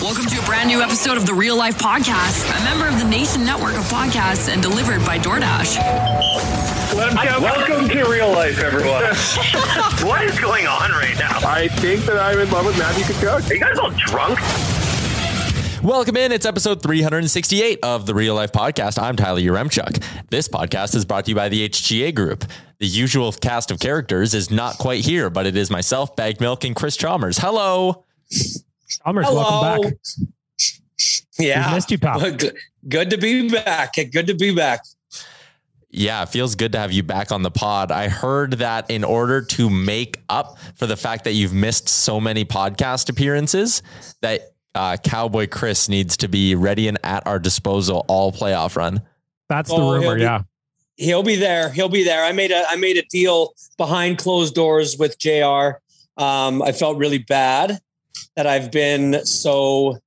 Welcome to a brand new episode of the Real Life Podcast, a member of the Nation Network of Podcasts and delivered by DoorDash. Welcome to real life, everyone. what is going on right now? I think that I'm in love with Matthew Tkachuk. Are you guys all drunk? Welcome in. It's episode 368 of the Real Life Podcast. I'm Tyler Yaremchuk. This podcast is brought to you by the HGA Group. The usual cast of characters is not quite here, but it is myself, Bag Milk, and Chris Chalmers. Hello. Chalmers, Hello. welcome back. Yeah. We missed you, pal. Good, good to be back. Good to be back. Yeah, it feels good to have you back on the pod. I heard that in order to make up for the fact that you've missed so many podcast appearances, that uh, Cowboy Chris needs to be ready and at our disposal all playoff run. That's Oh, the he'll rumor. be- Yeah. He'll be there. He'll be there. I made a I made a deal behind closed doors with JR. Um, I felt really bad that I've been so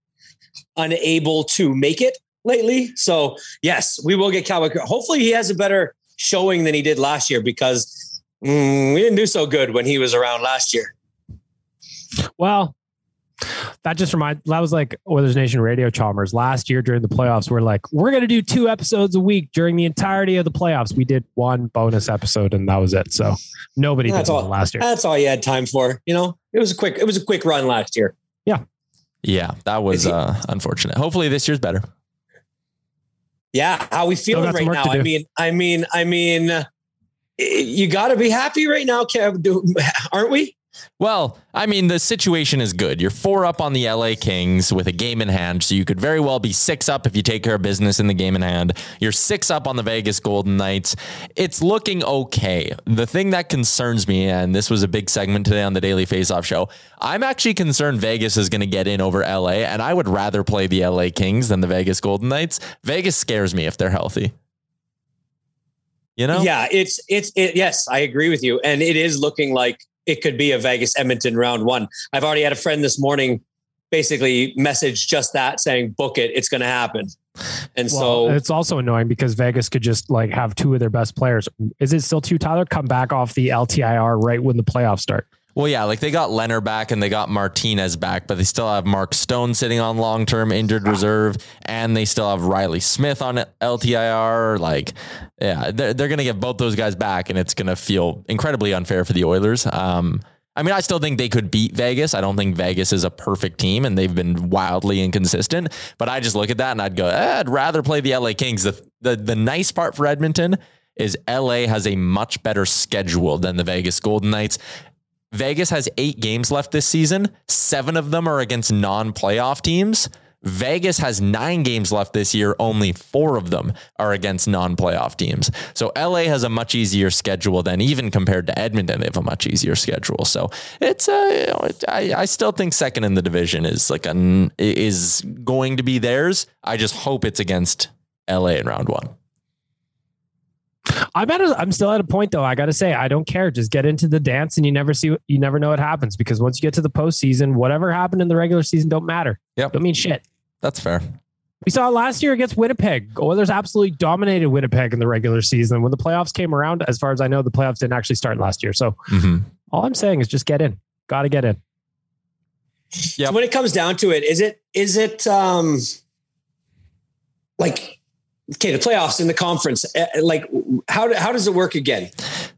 unable to make it lately. So yes, we will get Cowboy. Hopefully he has a better showing than he did last year because mm, we didn't do so good when he was around last year. Well, that just reminded that was like Oilers Nation Radio Chalmers last year during the playoffs. We're like, we're gonna do two episodes a week during the entirety of the playoffs. We did one bonus episode and that was it. So nobody That's did all. one last year. That's all you had time for. You know, it was a quick. It was a quick run last year. Yeah, Yeah, that was he- uh, unfortunate. Hopefully this year's better. Yeah, how we feeling right now? I mean, I mean, I mean, uh, you got to be happy right now, Kev, aren't we? Well, I mean, the situation is good. You're four up on the LA Kings with a game in hand, so you could very well be six up if you take care of business in the game in hand. You're six up on the Vegas Golden Knights. It's looking okay. The thing that concerns me, and this was a big segment today on the Daily Faceoff show, I'm actually concerned Vegas is going to get in over LA, and I would rather play the LA Kings than the Vegas Golden Knights. Vegas scares me if they're healthy. You know? Yeah, it's it's it. Yes, I agree with you, and it is looking like it could be a Vegas Edmonton round one. I've already had a friend this morning basically message just that saying book it, it's going to happen, and Well, so it's also annoying because Vegas could just like have two of their best players. Is it still two Tyler come back off the LTIR right when the playoffs start? Well, yeah, like they got Leonard back and they got Martinez back, but they still have Mark Stone sitting on long term injured reserve, and they still have Reilly Smith on LTIR. Like, yeah, they're, they're going to get both those guys back, and it's going to feel incredibly unfair for the Oilers. Um, I mean, I still think they could beat Vegas. I don't think Vegas is a perfect team, and they've been wildly inconsistent. But I just look at that and I'd go, eh, I'd rather play the LA Kings. The, the the nice part for Edmonton is LA has a much better schedule than the Vegas Golden Knights. Vegas has eight games left this season. Seven of them are against non playoff teams. Vegas has nine games left this year. Only four of them are against non playoff teams. So LA has a much easier schedule than even compared to Edmonton. They have a much easier schedule. So it's, uh, I, I still think second in the division is like a, is going to be theirs. I just hope it's against LA in round one. I'm at a, I'm still at a point though. I got to say, I don't care. Just get into the dance, and you never see, you never know what happens because once you get to the postseason, whatever happened in the regular season don't matter. Yep, don't mean shit. That's fair. We saw last year against Winnipeg. Oilers absolutely dominated Winnipeg in the regular season. When the playoffs came around, as far as I know, the playoffs didn't actually start last year. So mm-hmm. all I'm saying is just get in. Got to get in. Yeah. So when it comes down to it, is it is it um like okay, the playoffs in the conference, eh, like how how does it work again?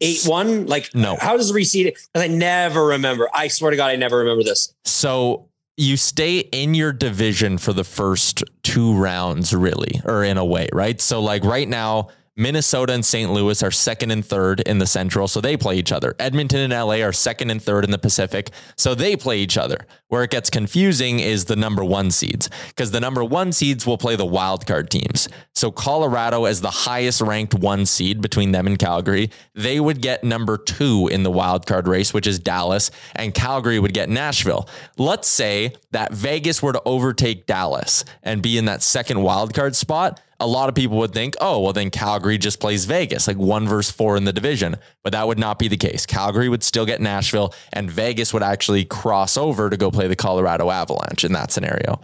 Eight one, like no. How does it reseed? Because I never remember. I swear to God, I never remember this. So you stay in your division for the first two rounds, really, or in a way, right? So like right now, Minnesota and St. Louis are second and third in the Central, so they play each other. Edmonton and LA are second and third in the Pacific, so they play each other. Where it gets confusing is the number one seeds, because the number one seeds will play the wild card teams. So Colorado, as the highest ranked one seed between them and Calgary, they would get number two in the wild card race, which is Dallas, and Calgary would get Nashville. Let's say that Vegas were to overtake Dallas and be in that second wild card spot a lot of people would think, oh, well, then Calgary just plays Vegas, like one versus four in the division. But that would not be the case. Calgary would still get Nashville, and Vegas would actually cross over to go play the Colorado Avalanche in that scenario.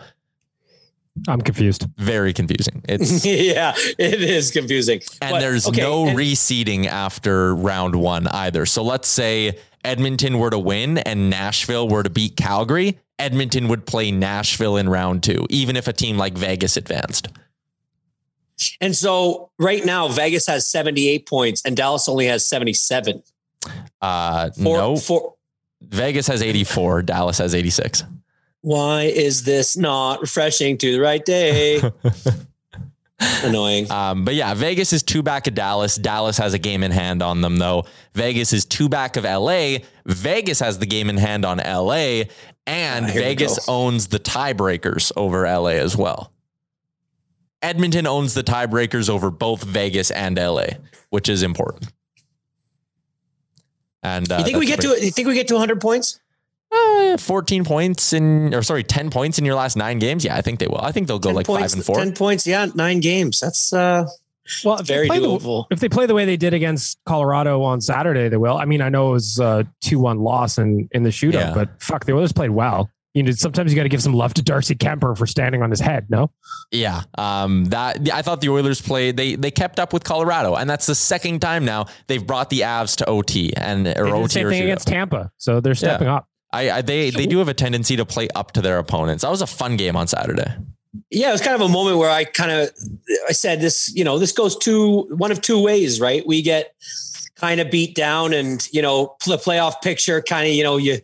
I'm confused. Very confusing. It's yeah, it is confusing. And but, there's okay, no and- reseeding after round one either. So let's say Edmonton were to win and Nashville were to beat Calgary, Edmonton would play Nashville in round two, even if a team like Vegas advanced. And so right now, Vegas has 78 points and Dallas only has 77. Uh, four, no. Four, Vegas has 84. Dallas has 86. Why is this not refreshing to the right day? Annoying. Um, but yeah, Vegas is two back of Dallas. Dallas has a game in hand on them, though. Vegas is two back of LA. Vegas has the game in hand on LA, and ah, Vegas owns the tiebreakers over LA as well. Edmonton owns the tiebreakers over both Vegas and LA, which is important. And uh, you think we get to you think we get to 100 points? Uh, 14 points in or sorry 10 points in your last nine games? Yeah i think they will. I think they'll go like points, five and four. 10 points yeah nine games. That's uh well very doable the, if they play the way they did against colorado on saturday they will. I mean i know it was a 2-1 loss in in the shootout yeah. but fuck the others played well you know, sometimes you got to give some love to Darcy Kuemper for standing on his head. No. Yeah. Um, that I thought the Oilers played. They they kept up with Colorado, and that's the second time now they've brought the Avs to OT and or they OT. The same thing against Tampa, so they're stepping yeah. up. I, I they they do have a tendency to play up to their opponents. That was a fun game on Saturday. Yeah, it was kind of a moment where I kind of I said this. You know, this goes two one of two ways, right? We get kind of beat down and you know the playoff picture kind of you know you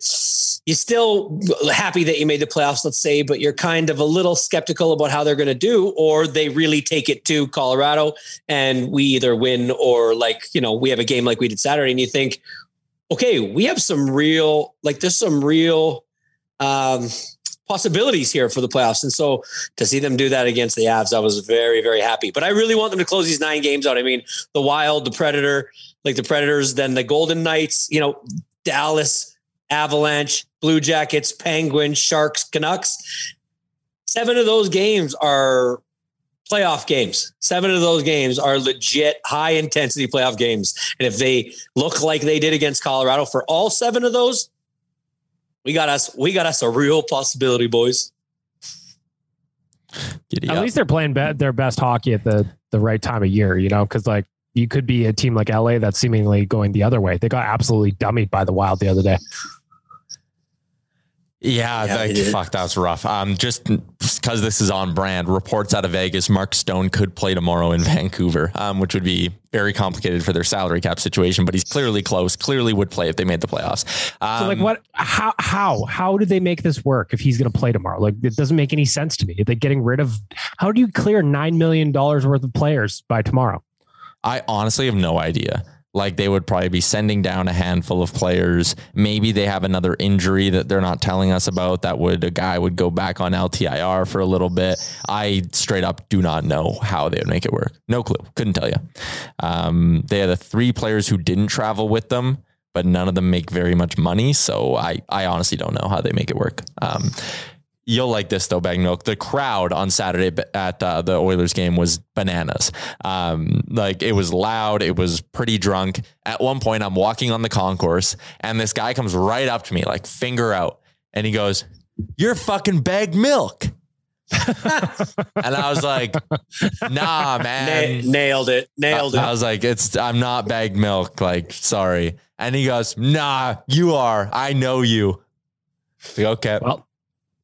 you're still happy that you made the playoffs let's say but you're kind of a little skeptical about how they're going to do or they really take it to colorado and we either win or like you know we have a game like we did saturday and you think okay we have some real like there's some real um possibilities here for the playoffs. And so to see them do that against the Avs, I was very, very happy. But I really want them to close these nine games out. I mean, the Wild, the Predator, like the Predators, then the Golden Knights, you know, Dallas, Avalanche, Blue Jackets, Penguins, Sharks, Canucks. Seven of those games are playoff games. Seven of those games are legit high intensity playoff games. And if they look like they did against Colorado for all seven of those, we got us. We got us a real possibility, boys. Giddy at up. least they're playing be- their best hockey at the the right time of year, you know, because like you could be a team like LA that's seemingly going the other way. They got absolutely dummied by the Wild the other day. Yeah, yeah fuck, that was rough. Um, just because this is on brand, reports out of Vegas, Mark Stone could play tomorrow in Vancouver, um, which would be very complicated for their salary cap situation. But he's clearly close. Clearly would play if they made the playoffs. Um, so, like, um, what? How? How? How did they make this work if he's going to play tomorrow? Like, it doesn't make any sense to me. Are they getting rid of? How do you clear nine million dollars worth of players by tomorrow? I honestly have no idea. Like they would probably be sending down a handful of players. Maybe they have another injury that they're not telling us about that would a guy would go back on LTIR for a little bit. I straight up do not know how they would make it work. No clue. Couldn't tell you. Um, they had the three players who didn't travel with them, but none of them make very much money. So I, I honestly don't know how they make it work. Um, You'll like this though, Bag Milk. The crowd on Saturday at uh, the Oilers game was bananas. Um, like it was loud. It was pretty drunk. At one point, I'm walking on the concourse, and this guy comes right up to me, like finger out, and he goes, "You're fucking Bag Milk." and I was like, "Nah, man." Na- nailed it. Nailed it. I was like, "It's I'm not Bag Milk." Like, sorry. And he goes, "Nah, you are. I know you." Like, okay. Well,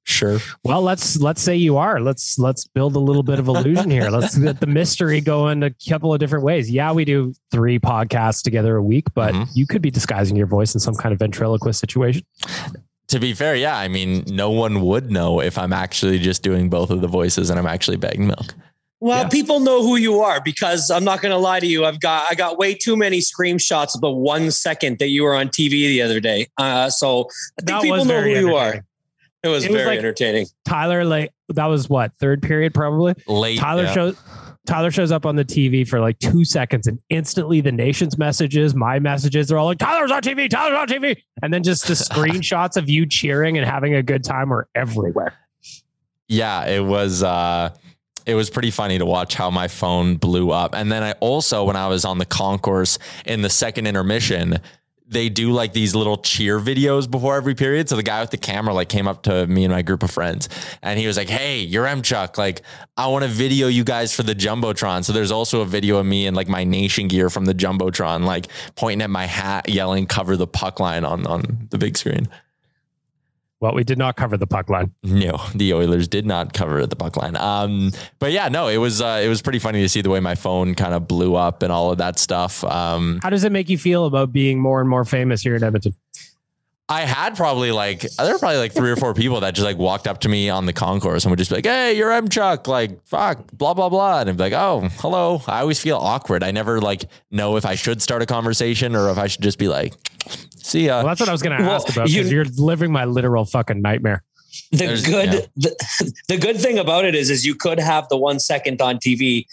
Sure. Well, let's let's say you are. Let's let's build a little bit of illusion here. Let's let the mystery go in a couple of different ways. Yeah, we do three podcasts together a week, but Mhm. you could be disguising your voice in some kind of ventriloquist situation. To be fair, yeah. I mean, no one would know if I'm actually just doing both of the voices and I'm actually bagging milk. Well, Yeah. people know who you are because I'm not going to lie to you. I've got I got way too many screenshots of the one second that you were on TV the other day. Uh, so I think That people know who you are. Entertaining. It was It was very like- entertaining. Tyler, like that was what third period probably. Late. Tyler yeah. shows Tyler shows up on the TV for like two seconds, and instantly the nation's messages, my messages, they're all like Tyler's on TV, Tyler's on TV, and then just the screenshots of you cheering and having a good time were everywhere. Yeah, it was uh it was pretty funny to watch how my phone blew up. And then I also when I was on the concourse in the second intermission, they do like these little cheer videos before every period. So the guy with the camera like came up to me and my group of friends and he was like, Hey, you're M Chuck. Like, I want to video you guys for the Jumbotron. So there's also a video of me in like my nation gear from the Jumbotron, like pointing at my hat, yelling, cover the puck line on on the big screen. Well, we did not cover the puck line. No, the Oilers did not cover the puck line. Um, but yeah, no, it was uh, it was pretty funny to see the way my phone kind of blew up and all of that stuff. Um, How does it make you feel about being more and more famous here in Edmonton? I had probably like there were probably like three or four people that just like walked up to me on the concourse and would just be like, "Hey, you're M Chuck," like "fuck," blah blah blah, and I'd be like, "Oh, hello." I always feel awkward. I never like know if I should start a conversation or if I should just be like, "See ya." Well, that's what I was going to Well, ask about You, you're living my literal fucking nightmare. The There's- good yeah. the, the good thing about it is is you could have the one second on TV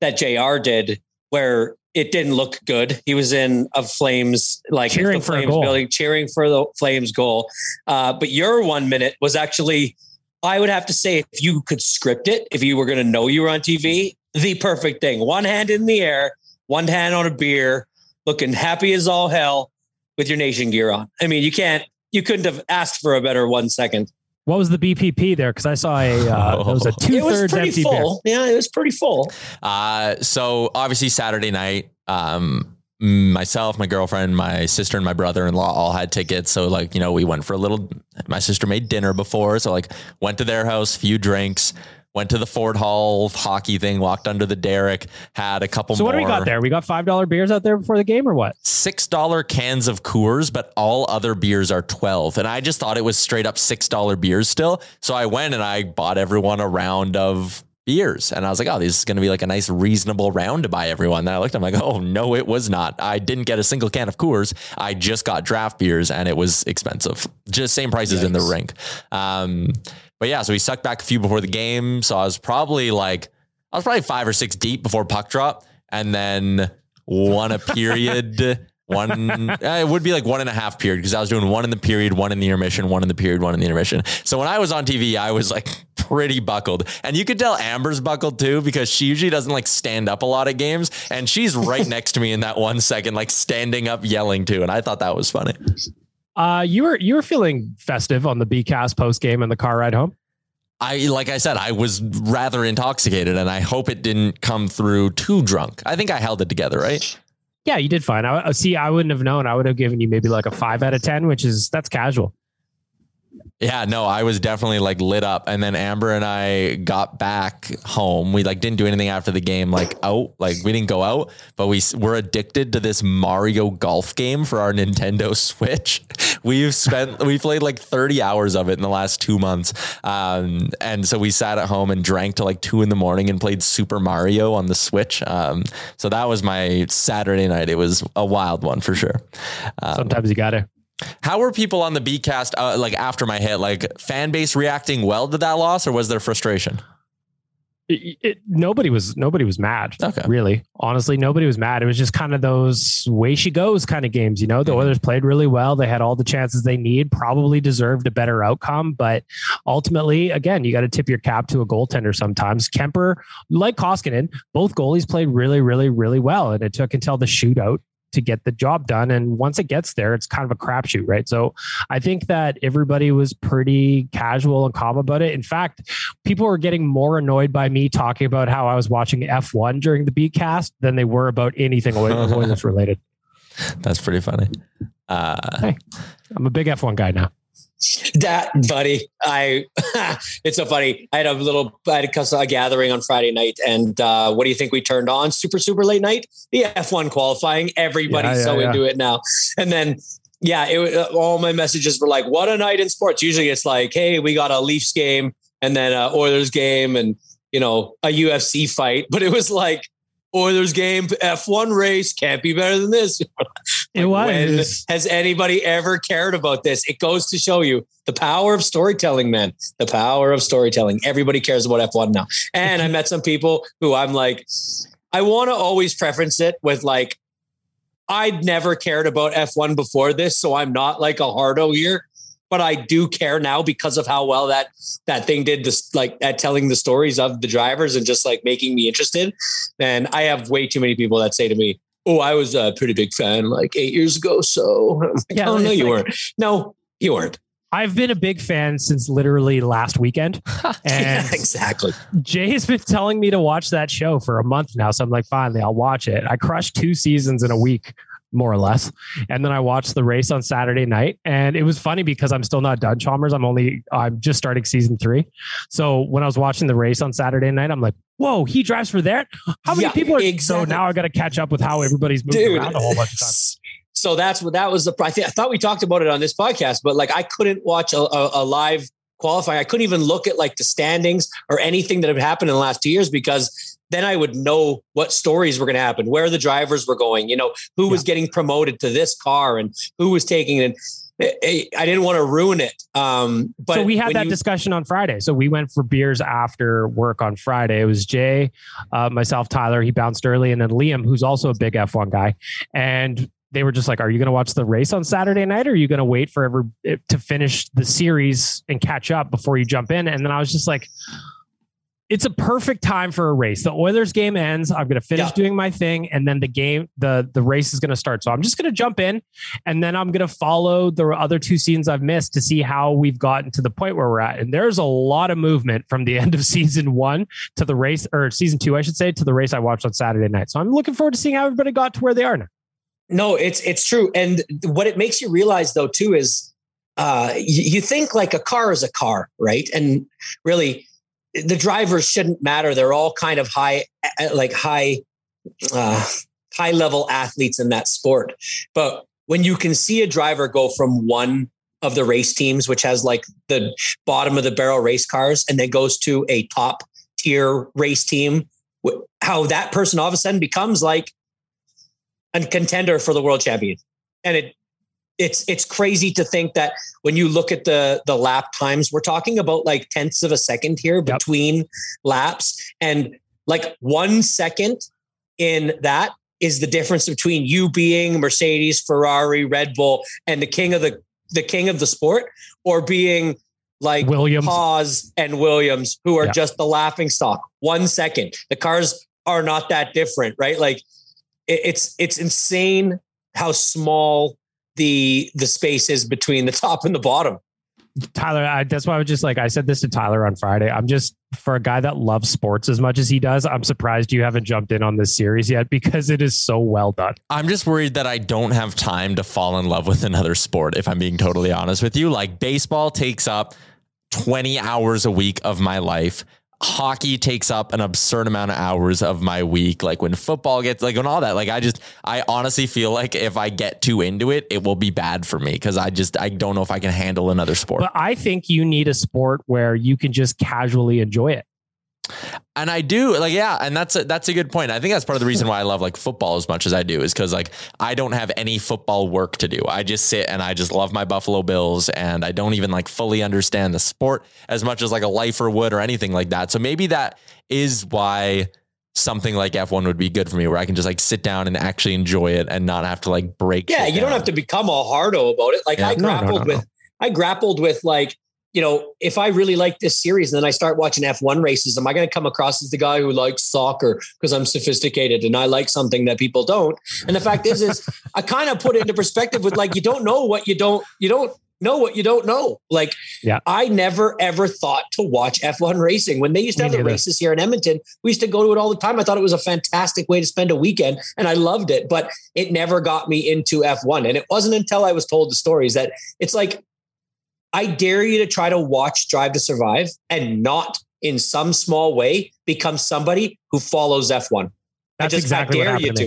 that JR did where it didn't look good. He was in a Flames like Cheering the for a Flames goal. building, cheering for the Flames goal. Uh, but your one minute was actually, I would have to say, if you could script it, if you were going to know you were on TV, the perfect thing. One hand in the air, one hand on a beer, looking happy as all hell with your nation gear on. I mean, you can't, you couldn't have asked for a better one second. What was the BPP there? Because I saw a uh, there was a two thirds pretty empty beer. full. Yeah, it was pretty full. Uh, so obviously Saturday night, um, myself, my girlfriend, my sister, and my brother-in-law all had tickets. So like, you know, we went for a little. My sister made dinner before, so like, went to their house, few drinks, went to the Ford Hall hockey thing, walked under the derrick, had a couple. So what do we got there? We got five dollar beers out there before the game, or what? Six dollar cans of Coors, but all other beers are twelve. And I just thought it was straight up six dollar beers still. So I went and I bought everyone a round of beers. And I was like, oh, this is going to be like a nice, reasonable round to buy everyone. Then I looked, I'm like, oh, no, it was not. I didn't get a single can of Coors. I just got draft beers and it was expensive. Just same prices in the rink. Um, but yeah, so we sucked back a few before the game. So I was probably like, I was probably five or six deep before puck drop. And then one a period. One, uh, it would be like one and a half period because I was doing one in the period, one in the intermission, one in the period, one in the intermission. So when I was on TV, I was like pretty buckled. And you could tell Amber's buckled too because she usually doesn't like stand up a lot of games. And she's right next to me in that one second, like standing up, yelling too. And I thought that was funny. Uh, you were you were feeling festive on the BCast post game and the car ride home. I, like I said, I was rather intoxicated and I hope it didn't come through too drunk. I think I held it together, right? Yeah, you did fine. I, I- see. I wouldn't have known. I would have given you maybe like a five out of ten, which is that's casual. Yeah, no, I was definitely like lit up. And then Amber and I got back home. We like didn't do anything after the game, like out, like we didn't go out, but we were addicted to this Mario golf game for our Nintendo Switch. We've spent, we played like 30 hours of it in the last two months. Um, and so we sat at home and drank till like two in the morning and played Super Mario on the Switch. Um, so that was my Saturday night. It was a wild one for sure. Um, Sometimes you got to. How were people on the Bcast uh, like after my hit? Like fan base reacting well to that loss, or was there frustration? It, it, nobody was nobody was mad. Okay. Really, honestly, nobody was mad. It was just kind of those way she goes kind of games. You know, the mm-hmm. Oilers played really well. They had all the chances they need. Probably deserved a better outcome, but ultimately, again, you got to tip your cap to a goaltender. Sometimes Kuemper, like Koskinen, both goalies played really, really, really well, and it took until the shootout to get the job done. And once it gets there, it's kind of a crapshoot, right? So I think that everybody was pretty casual and calm about it. In fact, people were getting more annoyed by me talking about how I was watching F1 during the beat cast than they were about anything Oilers related. That's pretty funny. Uh, hey, I'm a big F1 guy now. That buddy, I it's so funny. I had a little I had a, a gathering on Friday night, and uh, what do you think we turned on? Super super late night, the F1 qualifying. Everybody's yeah, yeah, so yeah. into it now, and then yeah, it, uh, all my messages were like, "What a night in sports!" Usually it's like, "Hey, we got a Leafs game, and then a Oilers game, and you know a UFC fight," but it was like Oilers game, F1 race can't be better than this. it was. has anybody ever cared about this? It goes to show you the power of storytelling, man. The power of storytelling. Everybody cares about F1 now. And I met some people who I'm like, I want to always preference it with like, I'd never cared about F1 before this, so I'm not like a hardo here but I do care now because of how well that that thing did this like at telling the stories of the drivers and just like making me interested. And I have way too many people that say to me, "Oh, I was a pretty big fan like eight years ago." So yeah, oh, no, you like, weren't. No, you weren't. I've been a big fan since literally last weekend. And yeah, exactly. Jay has been telling me to watch that show for a month now. So I'm like, finally, I'll watch it. I crushed two seasons in a week more or less. And then I watched the race on Saturday night, and it was funny because I'm still not done Chalmers. I'm only I'm just starting season three. So when I was watching the race on Saturday night, I'm like, whoa, he drives for that. How many yeah, people are exactly. so now I got to catch up with how everybody's moving Dude. around a whole bunch of times. So that's what that was the. I, th- I thought we talked about it on this podcast, but like I couldn't watch a, a, a live qualifying. I couldn't even look at like the standings or anything that had happened in the last two years because then I would know what stories were going to happen, where the drivers were going, you know, who yeah. was getting promoted to this car and who was taking it. I didn't want to ruin it. Um, but so we had that you, discussion on Friday. So we went for beers after work on Friday. It was Jay, uh, myself, Tyler. He bounced early, and then Liam, who's also a big F1 guy. And they were just like, "Are you going to watch the race on Saturday night, or are you going to wait for ever to finish the series and catch up before you jump in?" And then I was just like it's a perfect time for a race. The Oilers game ends. I'm going to finish yeah. doing my thing, and then the game, the the race is going to start. So I'm just going to jump in, and then I'm going to follow the other two seasons I've missed to see how we've gotten to the point where we're at. And there's a lot of movement from the end of season one to the race, or season two, I should say, to the race I watched on Saturday night. So I'm looking forward to seeing how everybody got to where they are now. No, it's it's true, and what it makes you realize though too is. Uh, you, you think like a car is a car, right? And really, the drivers shouldn't matter. They're all kind of high, like high, uh, high level athletes in that sport. But when you can see a driver go from one of the race teams, which has like the bottom of the barrel race cars, and then goes to a top tier race team, how that person all of a sudden becomes like a contender for the world champion. And it it's it's crazy to think that when you look at the the lap times, we're talking about like tenths of a second here between yep. laps, and like one second in that is the difference between you being Mercedes, Ferrari, Red Bull, and the king of the the king of the sport, or being like Williams, Haas and Williams, who are just the laughing stock. One second, the cars are not that different, right? Like it, it's it's insane how small the the space is between the top and the bottom. Tyler, I, that's why I was just like, I said this to Tyler on Friday. I'm just, for a guy that loves sports as much as he does, I'm surprised you haven't jumped in on this series yet because it is so well done. I'm just worried that I don't have time to fall in love with another sport, if I'm being totally honest with you. Like baseball takes up 20 hours a week of my life hockey takes up an absurd amount of hours of my week like when football gets like when all that like i just i honestly feel like if i get too into it it will be bad for me because i just i don't know if i can handle another sport. But i think you need a sport where you can just casually enjoy it and I do like, yeah. And that's a, that's a good point. I think that's part of the reason why I love like football as much as I do is because like I don't have any football work to do. I just sit and I just love my Buffalo Bills and I don't even like fully understand the sport as much as like a lifer would or anything like that. So maybe that is why something like F1 would be good for me where I can just like sit down and actually enjoy it and not have to like break. Yeah. You down. don't have to become a hardo about it. Like yeah. I grappled no, no, no, with, I grappled with like, you know, if I really like this series and then I start watching F1 races, am I going to come across as the guy who likes soccer because I'm sophisticated and I like something that people don't? And the fact is, is I kind of put it into perspective with like, you don't know what you don't, you don't know what you don't know. Like, yeah. I never ever thought to watch F1 racing. When they used to have the races here in Edmonton, we used to go to it all the time. I thought it was a fantastic way to spend a weekend and I loved it, but it never got me into F1. And it wasn't until I was told the stories that it's like I dare you to try to watch Drive to Survive and not in some small way become somebody who follows F1. That's I just exactly I dare you to. to.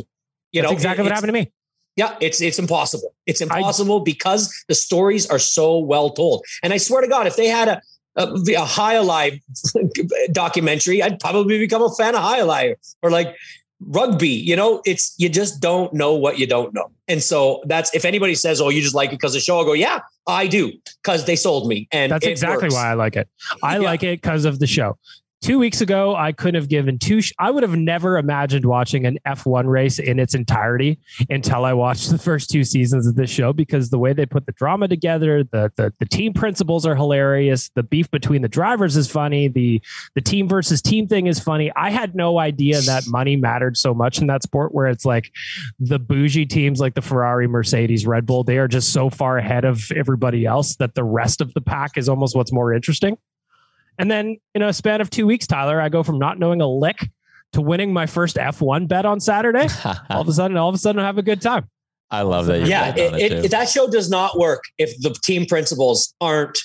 You That's know, exactly it, what happened to me. Yeah, it's it's impossible. It's impossible I, because the stories are so well told. And I swear to God, if they had a a, a Jai Alai documentary, I'd probably become a fan of Jai Alai or like rugby. You know, it's you just don't know what you don't know. And so that's if anybody says, "Oh, you just like it because the show," I go, "Yeah, I do," because they sold me. And that's exactly works. why I like it. I yeah. like it because of the show two weeks ago, I couldn't have given two. Sh- I would have never imagined watching an F1 race in its entirety until I watched the first two seasons of this show because the way they put the drama together, the, the, the team principals are hilarious. The beef between the drivers is funny. The, the team versus team thing is funny. I had no idea that money mattered so much in that sport where it's like the bougie teams like the Ferrari, Mercedes, Red Bull, they are just so far ahead of everybody else that the rest of the pack is almost what's more interesting. And then in a span of two weeks, Tyler, I go from not knowing a lick to winning my first F1 bet on Saturday. all of a sudden, all of a sudden, I have a good time. I love that. Yeah, it, it, it, that show does not work if the team principals aren't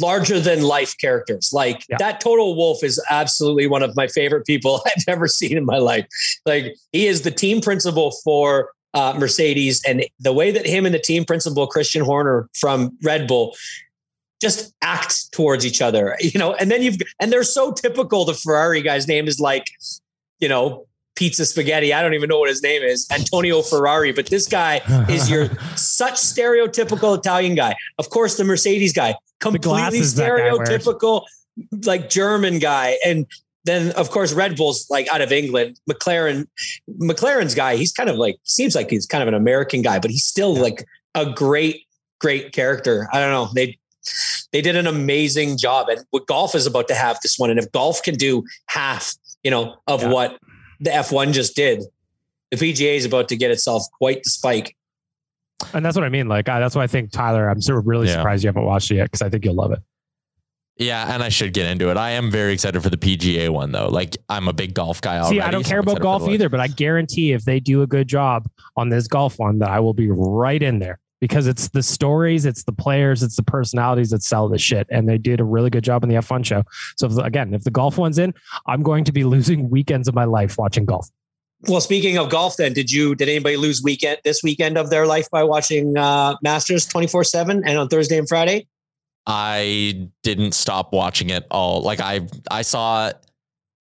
larger than life characters. Like yeah. that Toto Wolff is absolutely one of my favorite people I've ever seen in my life. Like he is the team principal for uh, Mercedes, and the way that him and the team principal Christian Horner from Red Bull just act towards each other, you know, and then you've, and they're so typical. The Ferrari guy's name is like, you know, pizza spaghetti. I don't even know what his name is, Antonio Ferrari, but this guy is your such stereotypical Italian guy. Of course, the Mercedes guy, completely stereotypical, like German guy. And then of course Red Bull's like out of England. McLaren, McLaren's guy, he's kind of like seems like he's kind of an American guy, but he's still like a great, great character. I don't know. They they did an amazing job. And what golf is about to have this one. And if golf can do half, you know, of yeah. what the F1 just did, the PGA is about to get itself quite the spike. And that's what I mean. Like, I, that's why I think Tyler, I'm sort of really yeah. surprised you haven't watched it yet because I think you'll love it. Yeah, and I should get into it. I am very excited for the PGA one though. Like I'm a big golf guy already. See, I don't care about golf either, but I guarantee if they do a good job on this golf one, that I will be right in there because it's the stories, it's the players, it's the personalities that sell the shit. And they did a really good job in the F1 show. So if, again, if the golf one's in, I'm going to be losing weekends of my life watching golf. Well, speaking of golf, then did you did anybody lose weekend this weekend of their life by watching uh, Masters twenty four seven and on Thursday and Friday? I didn't stop watching it all. Like I I saw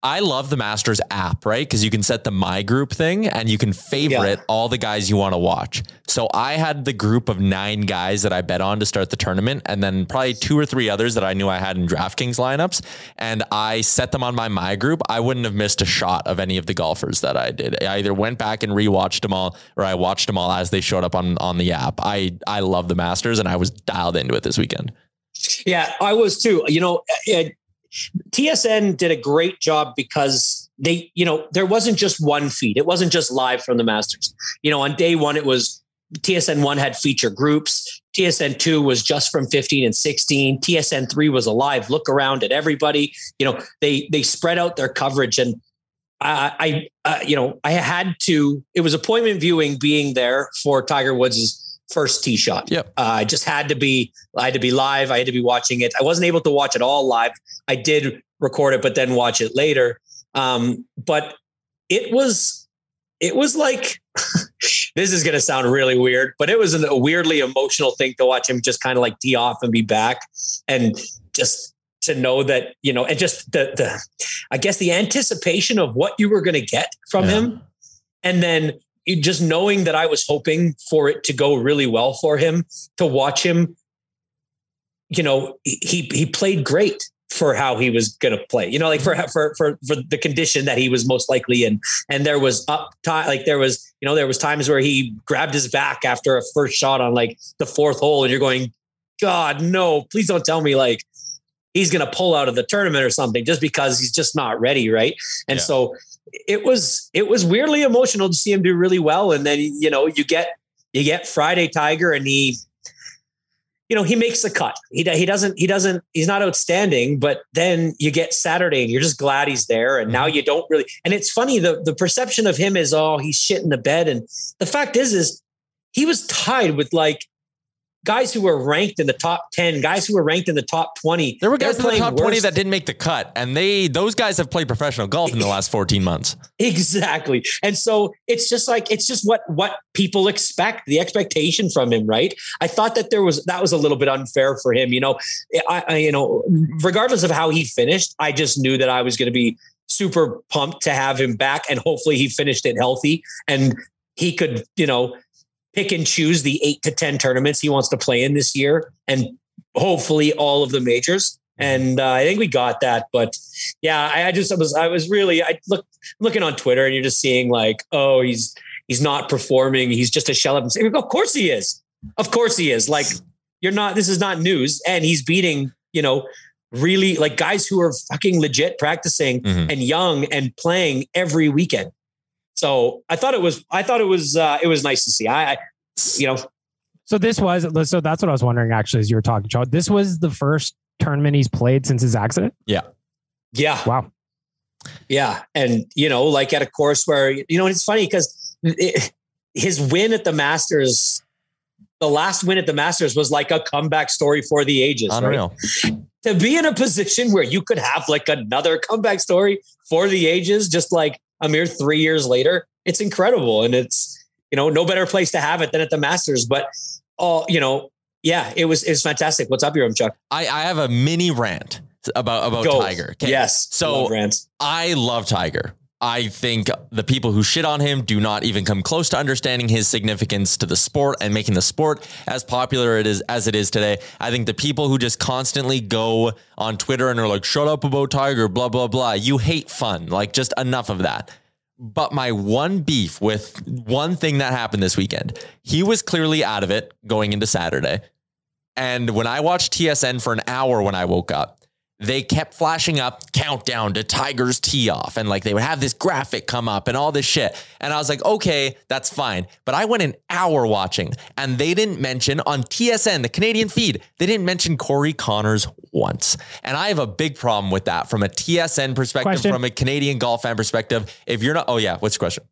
I love the Masters app, right? Because you can set the my group thing and you can favorite yeah. all the guys you want to watch. So I had the group of nine guys that I bet on to start the tournament, and then probably two or three others that I knew I had in DraftKings lineups. And I set them on my my group. I wouldn't have missed a shot of any of the golfers that I did. I either went back and rewatched them all, or I watched them all as they showed up on on the app. I I love the Masters, and I was dialed into it this weekend. Yeah, I was too. You know, it, TSN did a great job because they, you know, there wasn't just one feed. It wasn't just live from the Masters. You know, on day one, it was TSN one had feature groups. TSN two was just from 15 and 16. TSN three was a live look around at everybody. You know, they they spread out their coverage and I, I uh, you know, I had to. It was appointment viewing being there for Tiger Woods' first tee shot. Yep. Uh, I just had to be. I had to be live. I had to be watching it. I wasn't able to watch it all live. I did record it, but then watch it later. Um, but it was, it was like. this is going to sound really weird, but it was a weirdly emotional thing to watch him just kind of like tee off and be back and just to know that you know and just the the i guess the anticipation of what you were going to get from Yeah. him and then just knowing that i was hoping for it to go really well for him to watch him you know he he played great for how he was going to play you know like for for for for the condition that he was most likely in. And there was up time like there was you know there was times where he grabbed his back after a first shot on like the fourth hole and you're going god no please don't tell me like he's going to pull out of the tournament or something just because he's just not ready right? And Yeah. so it was it was weirdly emotional to see him do really well. And then you know you get you get friday tiger and he you know he makes the cut. He, he doesn't he doesn't he's not outstanding but then you get saturday and you're just glad he's there. And now mm-hmm. you don't really and it's funny the the perception of him is oh he's shit in the bed. And the fact is is he was tied with like guys who were ranked in the top 10 guys who were ranked in the top 20 There were guys in the top 20 that didn't make the cut, and they those guys have played professional golf in the last 14 months. Exactly. And so it's just like it's just what what people expect, the expectation from him, right? I thought that there was that was a little bit unfair for him, you know. I, I you know, regardless of how he finished, I just knew that I was going to be super pumped to have him back and hopefully he finished it healthy and he could, you know, pick and choose the 8 to 10 tournaments he wants to play in this year and hopefully all of the majors. And uh, I think we got that, but yeah, I, I just I was I was really I look looking on Twitter and you're just seeing like, oh, he's he's not performing. He's just a shell of himself. Of course he is. Of course he is. Like you're not. This is not news. And he's beating you know really like guys who are fucking legit practicing Mhm. and young and playing every weekend. So I thought it was I thought it was uh, it was nice to see. I, I you know So this was so that's what I was wondering actually as you were talking, Joe. This was the first tournament he's played since his accident. yeah Yeah. Wow. Yeah. And, you know, like at a course where, you know, it's funny because his win at the Masters, the last win at the Masters was like a comeback story for the ages. right? Unreal. To be in a position where you could have like another comeback story for the ages, just like a mere three years later, it's incredible. And it's, you know, no better place to have it than at the Masters. But, oh, you know, yeah, it was, it was fantastic. What's up, Yaremchuk? I, I have a mini rant about about Go. Tiger. Okay. Yes. So Love. I love Tiger. I think the people who shit on him do not even come close to understanding his significance to the sport and making the sport as popular it is as it is today. I think the people who just constantly go on Twitter and are like, shut up about Tiger, blah, blah, blah. You hate fun. Like just enough of that. But my one beef with one thing that happened this weekend, he was clearly out of it going into Saturday. And when I watched TSN for an hour when I woke up, they kept flashing up countdown to Tiger's tee off. And like they would have this graphic come up and all this shit. And I was like, okay, that's fine. But I went an hour watching and they didn't mention on TSN, the Canadian feed, they didn't mention Corey Conners once. And I have a big problem with that from a TSN perspective, Question. from a Canadian golf fan perspective. If you're not, oh yeah, what's the question?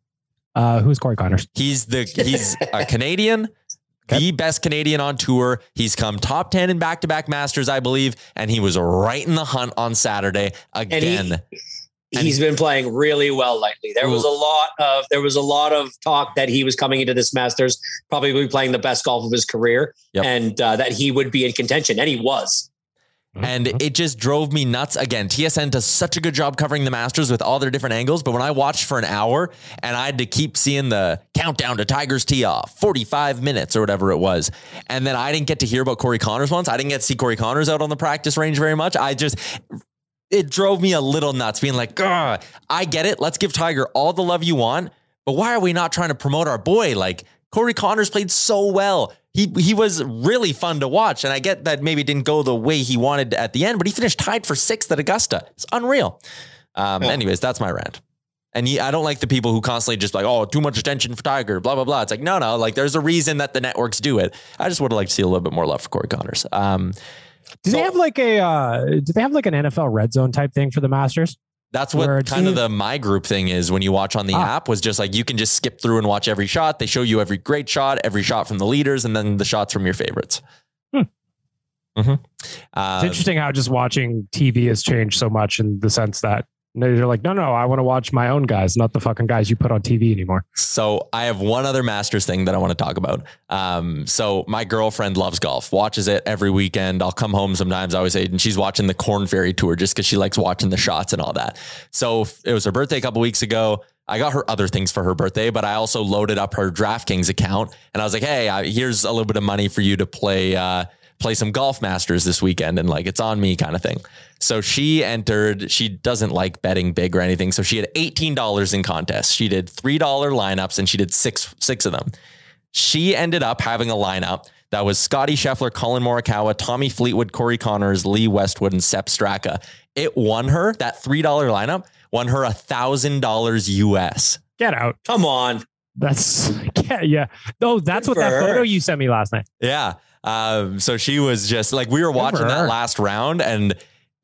Uh, who's Corey Conners? He's the he's a Canadian, the best Canadian on tour. He's come top 10 in back-to-back masters, I believe, and he was right in the hunt on Saturday And again. he's been playing really well lately. There was a lot of there was a lot of talk that he was coming into this Masters probably playing the best golf of his career, Yep. and uh, that he would be in contention, and he was. And mm-hmm. it just drove me nuts. Again, TSN does such a good job covering the Masters with all their different angles. But when I watched for an hour and I had to keep seeing the countdown to Tiger's tee off, 45 minutes or whatever it was. And then I didn't get to hear about Corey Conners once. I didn't get to see Corey Conners out on the practice range very much. I just, it drove me a little nuts being like, I get it. Let's give Tiger all the love you want. But why are we not trying to promote our boy? Like Corey Conners played so well. He he was really fun to watch. And I get that maybe it didn't go the way he wanted at the end, but he finished tied for sixth at Augusta. It's unreal. Um, Anyways, that's my rant. And he, I don't like the people who constantly just like, oh, too much attention for Tiger, blah, blah, blah. It's like, no, no, like there's a reason that the networks do it. I just would have liked to see a little bit more love for Corey Conners. Um, Do they have like a uh do they have like an NFL red zone type thing for the Masters? That's what kind of the my group thing is when you watch on the Ah. app was just like you can just skip through and watch every shot. They show you every great shot, every shot from the leaders, and then the shots from your favorites. Hmm. Mhm. It's Uh, interesting how just watching TV has changed so much in the sense that they're like, no, no, I want to watch my own guys, not the fucking guys you put on TV anymore. So I have one other Masters thing that I want to talk about. Um, so my girlfriend loves golf, watches it every weekend. I'll come home sometimes. I always say, and she's watching the Corn Ferry Tour just because she likes watching the shots and all that. So it was her birthday a couple weeks ago. I got her other things for her birthday, but I also loaded up her DraftKings account, and I was like, "Hey, here's a little bit of money for you to play uh, play some golf masters this weekend," and like it's on me, kind of thing. So she entered. She doesn't like betting big or anything, so she had eighteen dollars in contests. She did three dollar lineups, and she did six six of them. She ended up having a lineup that was Scotty Scheffler, Collin Morikawa, Tommy Fleetwood, Corey Conners, Lee Westwood, and Sepp Straka. It won her that three dollar lineup won her a thousand dollars US. Get out. Come on. That's yeah, yeah. No, that's Good what that her. photo you sent me last night. Yeah. Um, so she was just like we were watching that last round, and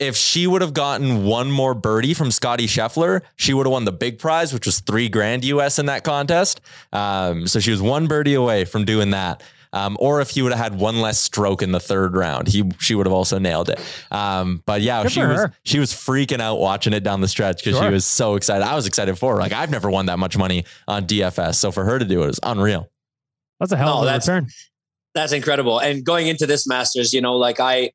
if she would have gotten one more birdie from Scottie Scheffler, she would have won the big prize, which was three grand US in that contest. Um, so she was one birdie away from doing that. Um, or if he would have had one less stroke in the third round, he she would have also nailed it. Um, but yeah, Good she was her. she was freaking out watching it down the stretch because she was so excited. I was excited for her. Like I've never won that much money on DFS, so for her to do it was unreal. That's a hell No, of a that's- return. That's incredible. And going into this Masters, you know, like I,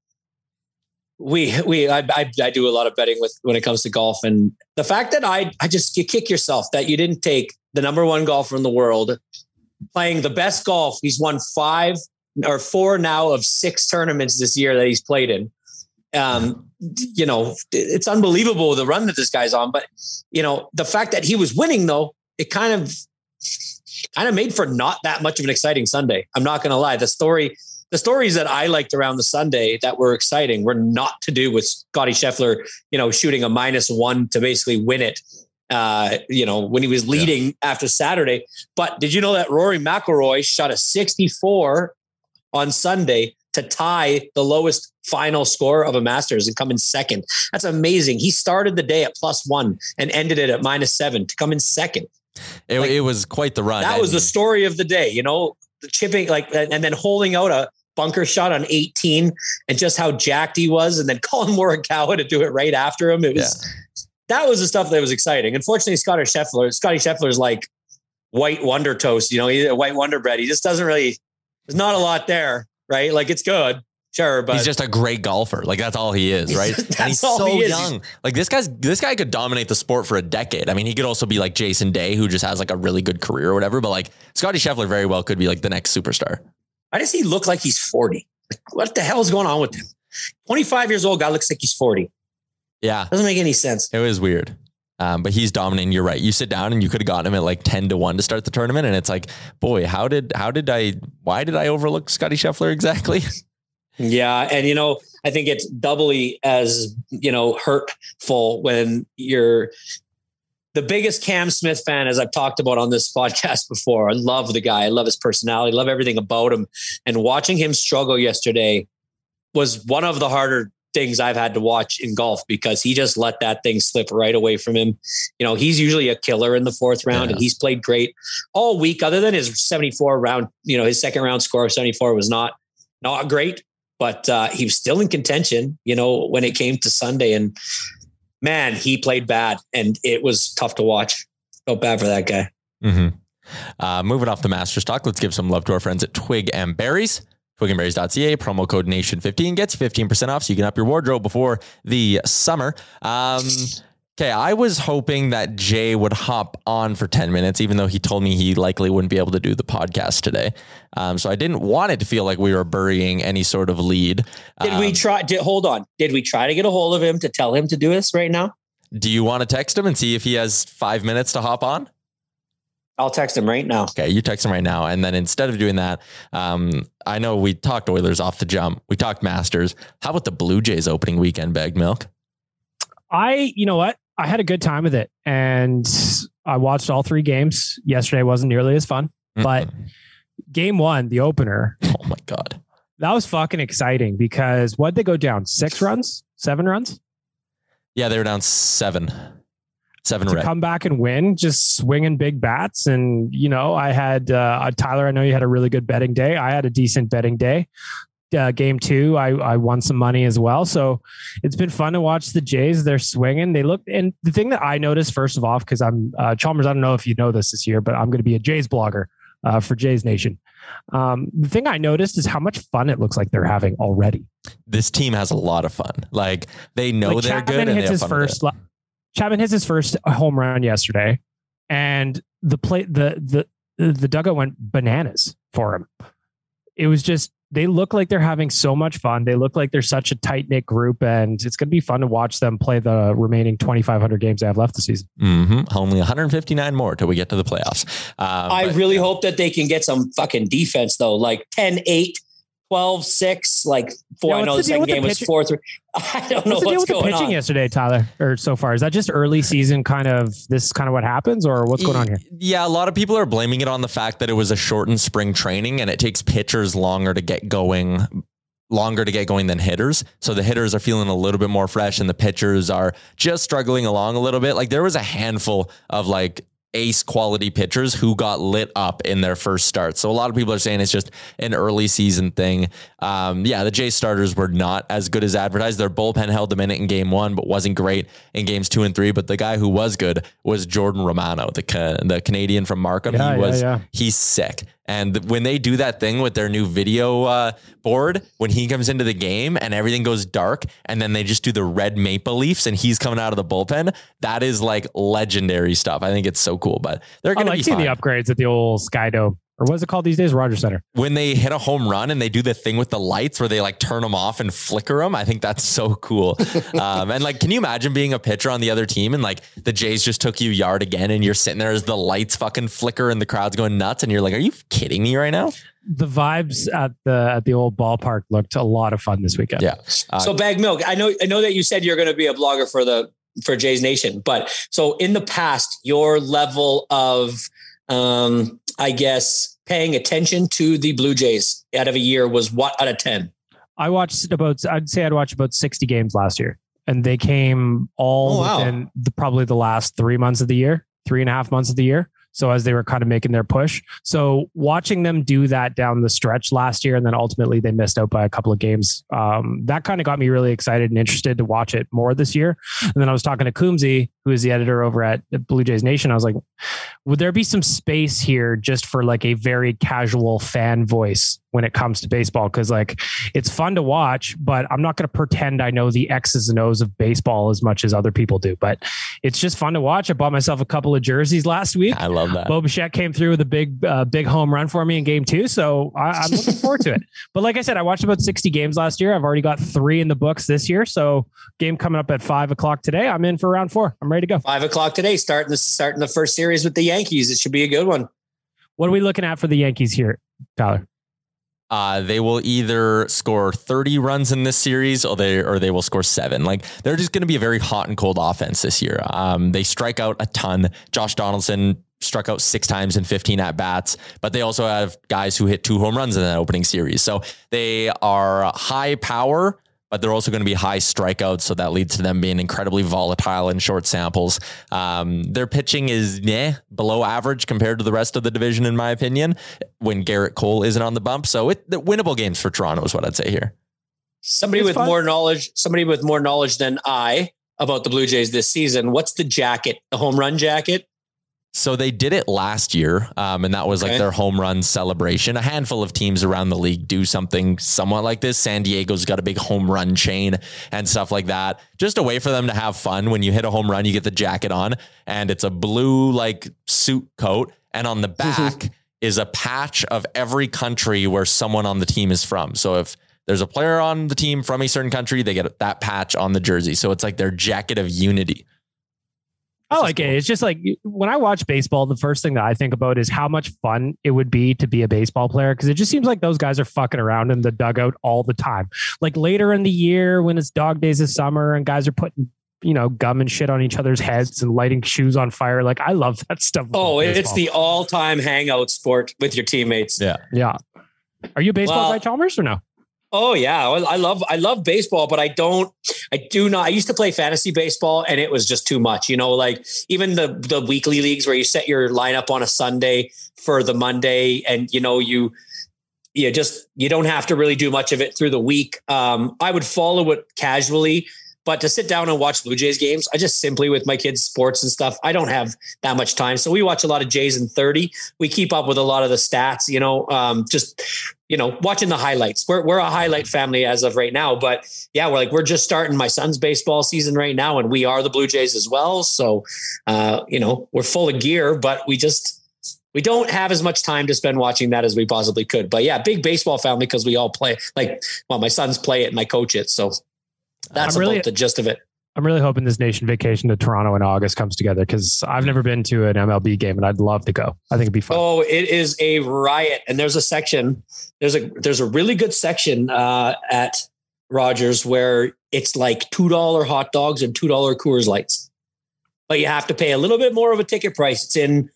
we, we, I, I, I do a lot of betting with when it comes to golf, and the fact that I, I just you kick yourself that you didn't take the number one golfer in the world, playing the best golf. He's won five or four now of six tournaments this year that he's played in. Um, you know, it's unbelievable the run that this guy's on. But you know, the fact that he was winning though, it kind of kind of made for not that much of an exciting Sunday. I'm not going to lie. The story, the stories that I liked around the Sunday that were exciting were not to do with Scottie Scheffler, you know, shooting a minus one to basically win it. Uh, you know, when he was leading after Saturday. But did you know that Rory McIlroy shot a 64 on Sunday to tie the lowest final score of a Masters and come in second? That's amazing. He started the day at plus one and ended it at minus seven to come in second It, it was quite the run. that was the story of the day, you know, the chipping like and then holding out a bunker shot on 18 and just how jacked he was and then calling Morikawa to do it right after him. It was that was the stuff that was exciting. Unfortunately, Scottie Scheffler, Scottie Scheffler's like white wonder toast, you know, he's a white wonder bread. He just doesn't really there's not a lot there, right? Like it's good, sure, but he's just a great golfer. Like that's all he is, right? and he's so he young. Like this guy's this guy could dominate the sport for a decade. I mean, he could also be like Jason Day, who just has like a really good career or whatever. But like Scottie Scheffler very well could be like the next superstar. why does he look like he's 40? Like, what the hell is going on with him? 25 years old guy looks like he's 40. Yeah, Doesn't make any sense. it was weird. Um, but he's dominating. You're right. You sit down and you could have gotten him at like ten to one to start the tournament, and it's like, boy, how did how did I why did I overlook Scottie Scheffler exactly? Yeah, and you know, I think it's doubly as you know hurtful when you're the biggest Cam Smith fan, as I've talked about on this podcast before. I love the guy. I love his personality. Love everything about him. And watching him struggle yesterday was one of the harder things I've had to watch in golf because he just let that thing slip right away from him. You know, he's usually a killer in the fourth round, Yeah. and he's played great all week. Other than his seventy-four round, you know, his second round score of seventy-four was not not great but uh, he was still in contention, you know, when it came to Sunday. And man, he played bad and it was tough to watch. Felt bad for that guy. Mm-hmm. Uh, moving off the master stock, let's give some love to our friends at Twig and Berries. Twigandberries.ca, promo code NATION15 gets you 15% off so you can up your wardrobe before the summer. Um, okay, I was hoping that Jay would hop on for 10 minutes, even though he told me he likely wouldn't be able to do the podcast today. Um, so I didn't want it to feel like we were burying any sort of lead. Did we Um, try? Did, hold on. Did we try to get a hold of him to tell him to do this right now? do you want to text him and see if he has five minutes to hop on? I'll text him right now. Okay, you text him right now. And then instead of doing that, um, I know we talked Oilers off the jump. We talked Masters. How about the Blue Jays opening weekend bag milk? I, you know what? I had a good time with it, and I watched all three games. Yesterday wasn't nearly as fun, but game one, the opener. Oh my god, that was fucking exciting because what they go down six runs, seven runs. Yeah, they were down seven, seven. To red. come back and win, just swinging big bats, and you know, I had uh, Tyler. I know you had a really good betting day. I had a decent betting day. Uh, game two, I, I won some money as well. So it's been fun to watch the Jays. They're swinging. They look, and the thing that I noticed first of all, because I'm uh, Chalmers, I don't know if you know this this year, but I'm going to be a Jays blogger uh, for Jays Nation. Um, the thing I noticed is how much fun it looks like they're having already. This team has a lot of fun. Like they know Like, they're Chapman good. And hits his first. Chapman hits his first home run yesterday, and the play the the the dugout went bananas for him. It was just they look like they're having so much fun. They look like they're such a tight knit group, and it's going to be fun to watch them play the remaining twenty five hundred games they have left the season. hmm Only 159 more till we get to the playoffs. Um, I but- really hope that they can get some fucking defense though, like 10 8, 12 6, like four. Yeah, I what's know the the deal second with the game was pitching? 4 3. I don't know What's the deal what's with the going pitching on. yesterday, Tyler, or so far? Is that just early season kind of this is kind of what happens, or what's going on here? Yeah, a lot of people are blaming it on the fact that it was a shortened spring training and it takes pitchers longer to get going longer to get going than hitters. So the hitters are feeling a little bit more fresh and the pitchers are just struggling along a little bit. Like there was a handful of like ace quality pitchers who got lit up in their first start. So a lot of people are saying it's just an early season thing. Um, yeah, the Jays starters were not as good as advertised. Their bullpen held them in it in game one, but wasn't great in games two and three. But the guy who was good was Jordan Romano, the ca- the Canadian from Markham. Yeah, he yeah, was yeah. he's sick. And when they do that thing with their new video uh, board, when he comes into the game and everything goes dark, and then they just do the red maple leafs and he's coming out of the bullpen, that is like legendary stuff. I think it's so cool. But they're going to like be seeing fine. the upgrades at the old Sky Dome, or what's it called these days? Rogers Center. when they hit a home run and they do the thing with the lights where they like turn them off and flicker them. I think that's so cool. um, and like, can you imagine being a pitcher on the other team and like the Jays just took you yard again and you're sitting there as the lights fucking flicker and the crowd's going nuts and you're like, are you kidding me right now? The vibes at the at the old ballpark looked a lot of fun this weekend. Yeah. Uh, so bag milk. I know I know that you said you're going to be a blogger for the for Jays Nation, but so in the past, your level of um, I guess paying attention to the Blue Jays out of a year was what out of 10? I watched about I'd say I'd watched about 60 games last year. And they came all Oh, wow. within the, probably the last three months of the year, three and a half months of the year. So as they were kind of making their push. So watching them do that down the stretch last year, and then ultimately they missed out by a couple of games. Um, that kind of got me really excited and interested to watch it more this year. And then I was talking to Coombsy, who is the editor over at Blue Jays Nation. I was like, would there be some space here just for like a very casual fan voice when it comes to baseball? Because like it's fun to watch, but I'm not going to pretend I know the X's and O's of baseball as much as other people do. But it's just fun to watch. I bought myself a couple of jerseys last week. I love that. Bo Bichette came through with a big, uh, big home run for me in game two. So I, I'm looking forward to it. But like I said, I watched about 60 games last year. I've already got three in the books this year. So game coming up at five o'clock today. I'm in for round four. I'm ready to go. Five o'clock today, starting the starting the first series with the Yankees. It should be a good one. What are we looking at for the Yankees here, Tyler? uh, they will either score 30 runs in this series or they or they will score seven. Like they're just going to be a very hot and cold offense this year. Um, they strike out a ton. Josh Donaldson struck out six times in 15 at bats, but they also have guys who hit two home runs in that opening series. So they are high power. But they're also going to be high strikeouts, so that leads to them being incredibly volatile in short samples. Um, their pitching is yeah below average compared to the rest of the division, in my opinion. When Gerrit Cole isn't on the bump, so it the winnable games for Toronto is what I'd say here. Somebody It's with fun. more knowledge, somebody with more knowledge than I about the Blue Jays this season. What's the jacket? The home run jacket? So they did it last year, um, and that was like their home run celebration. A handful of teams around the league do something somewhat like this. San Diego's got a big home run chain and stuff like that. Just a way for them to have fun. When you hit a home run, you get the jacket on, and it's a blue like suit coat, and on the back is a patch of every country where someone on the team is from. So if there's a player on the team from a certain country, they get that patch on the jersey. So it's like their jacket of unity. I like it. It's just like when I watch baseball, the first thing that I think about is how much fun it would be to be a baseball player because it just seems like those guys are fucking around in the dugout all the time. Like later in the year when it's dog days of summer and guys are putting you know, gum and shit on each other's heads and lighting shoes on fire. Like I love that stuff. Oh, it's baseball. the all-time hangout sport with your teammates. Yeah. yeah. Are you a baseball Well- guy, Chalmers, or no? Oh yeah, I I love I love baseball, but I don't I do not. I used to play fantasy baseball, and it was just too much. You know, like even the the weekly leagues where you set your lineup on a Sunday for the Monday, and you know you you just you don't have to really do much of it through the week. Um, I would follow it casually, but to sit down and watch Blue Jays games, I just simply with my kids' sports and stuff, I don't have that much time. So we watch a lot of Jays in thirty. We keep up with a lot of the stats. You know, um, just you know, watching the highlights. We're we're a highlight family as of right now, but yeah, we're like we're just starting my son's baseball season right now, and we are the Blue Jays as well. So, uh, you know, we're full of gear, but we just we don't have as much time to spend watching that as we possibly could. But yeah, big baseball family because we all play. Like, well, my sons play it and I coach it, so that's I'm really- about the gist of it. I'm really hoping this nation vacation to Toronto in August comes together because I've never been to an MLB game and I'd love to go. I think it'd be fun. Oh, it is a riot, and there's a section. There's a there's a really good section uh, at Rogers where it's like two dollar hot dogs and two dollar Coors Lights, but you have to pay a little bit more of a ticket price. It's in,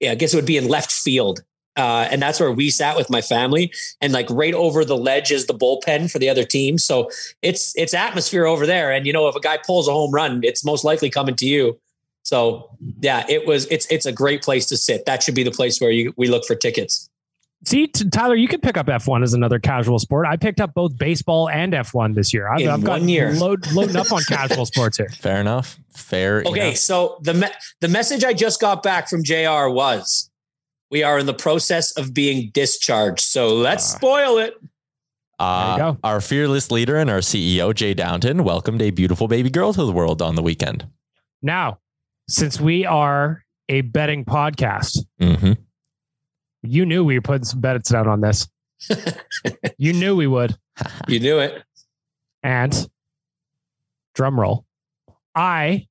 yeah, I guess it would be in left field, uh, and that's where we sat with my family, and like right over the ledge is the bullpen for the other team. So it's it's atmosphere over there, and you know if a guy pulls a home run, it's most likely coming to you. So yeah, it was it's it's a great place to sit. That should be the place where you we look for tickets. See, t- Tyler, you can pick up F1 as another casual sport. I picked up both baseball and F1 this year. I've, In I've got one year. Load, loading up on casual sports here. Fair enough. Fair enough. Okay, enough. so the me- the message I just got back from JR was we are in the process of being discharged. So let's spoil it. Uh, go. Our fearless leader and our CEO, Jay Downton, welcomed a beautiful baby girl to the world on the weekend. Now, since we are a betting podcast, hmm you knew we were putting some bets down on this. you knew we would. You knew it. And drum roll, I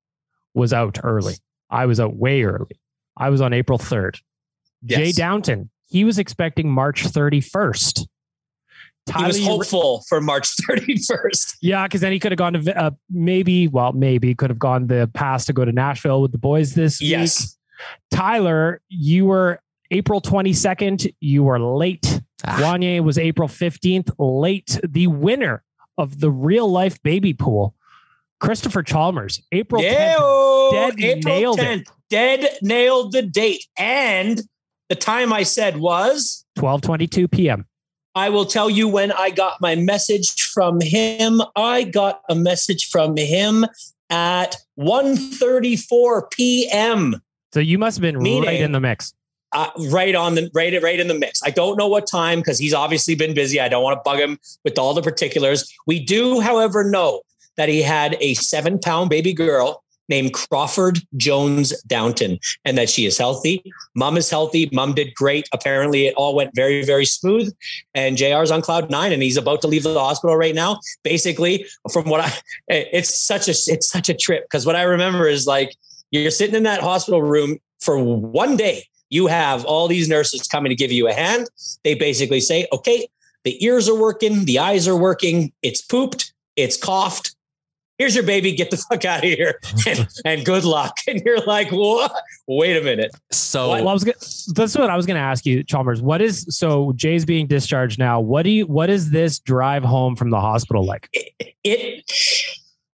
was out early. I was out way early. I was on April 3rd. Jay Downton, he was expecting March 31st. He was you- hopeful for March 31st. Yeah, because then he could have gone to uh, maybe, well, maybe could have gone the pass to go to Nashville with the boys this week. Yes. Tyler, you were April 22nd. You were late. Ah. Wanye was April 15th, late. The winner of the real life baby pool, Christopher Chalmers, April 10th. Dead April nailed it. Dead nailed the date. And the time I said was 12:22 p.m. I will tell you when I got my message from him. I got a message from him at 1:34 p.m. So you must have been right in the mix. uh, right on the right right in the mix. I don't know what time because he's obviously been busy. I don't want to bug him with all the particulars. We do, however, know that he had a seven pound baby girl named Crawford Jones Downton, and that she is healthy. Mom is healthy. Mom did great. Apparently, it all went very very smooth. And Jr's on cloud nine, and he's about to leave the hospital right now. Basically, from what I, it's such a it's such a trip because what I remember is like you're sitting in that hospital room for one day you have all these nurses coming to give you a hand. They basically say, okay, the ears are working, the eyes are working, it's pooped, it's coughed. Here's your baby, get the fuck out of here and, and good luck. And you're like, what? Wait a minute. So Well, I was gonna, that's what I was going to ask you, Chalmers. What is so Jay's being discharged now? What do you? What is this drive home from the hospital like? It,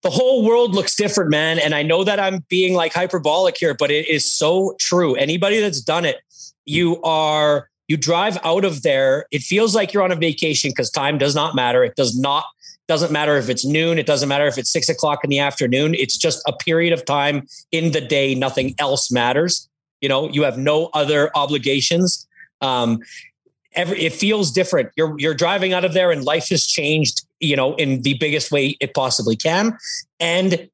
the whole world looks different, man. And I know that I'm being like hyperbolic here, but it is so true. Anybody that's done it, you are, you drive out of there. It feels like you're on a vacation because time does not matter. It does not doesn't matter if it's noon. It doesn't matter if it's six o'clock in the afternoon. It's just a period of time in the day. Nothing else matters. You know, you have no other obligations. Um, every it feels different. You're you're driving out of there and life has changed, you know, in the biggest way it possibly can. And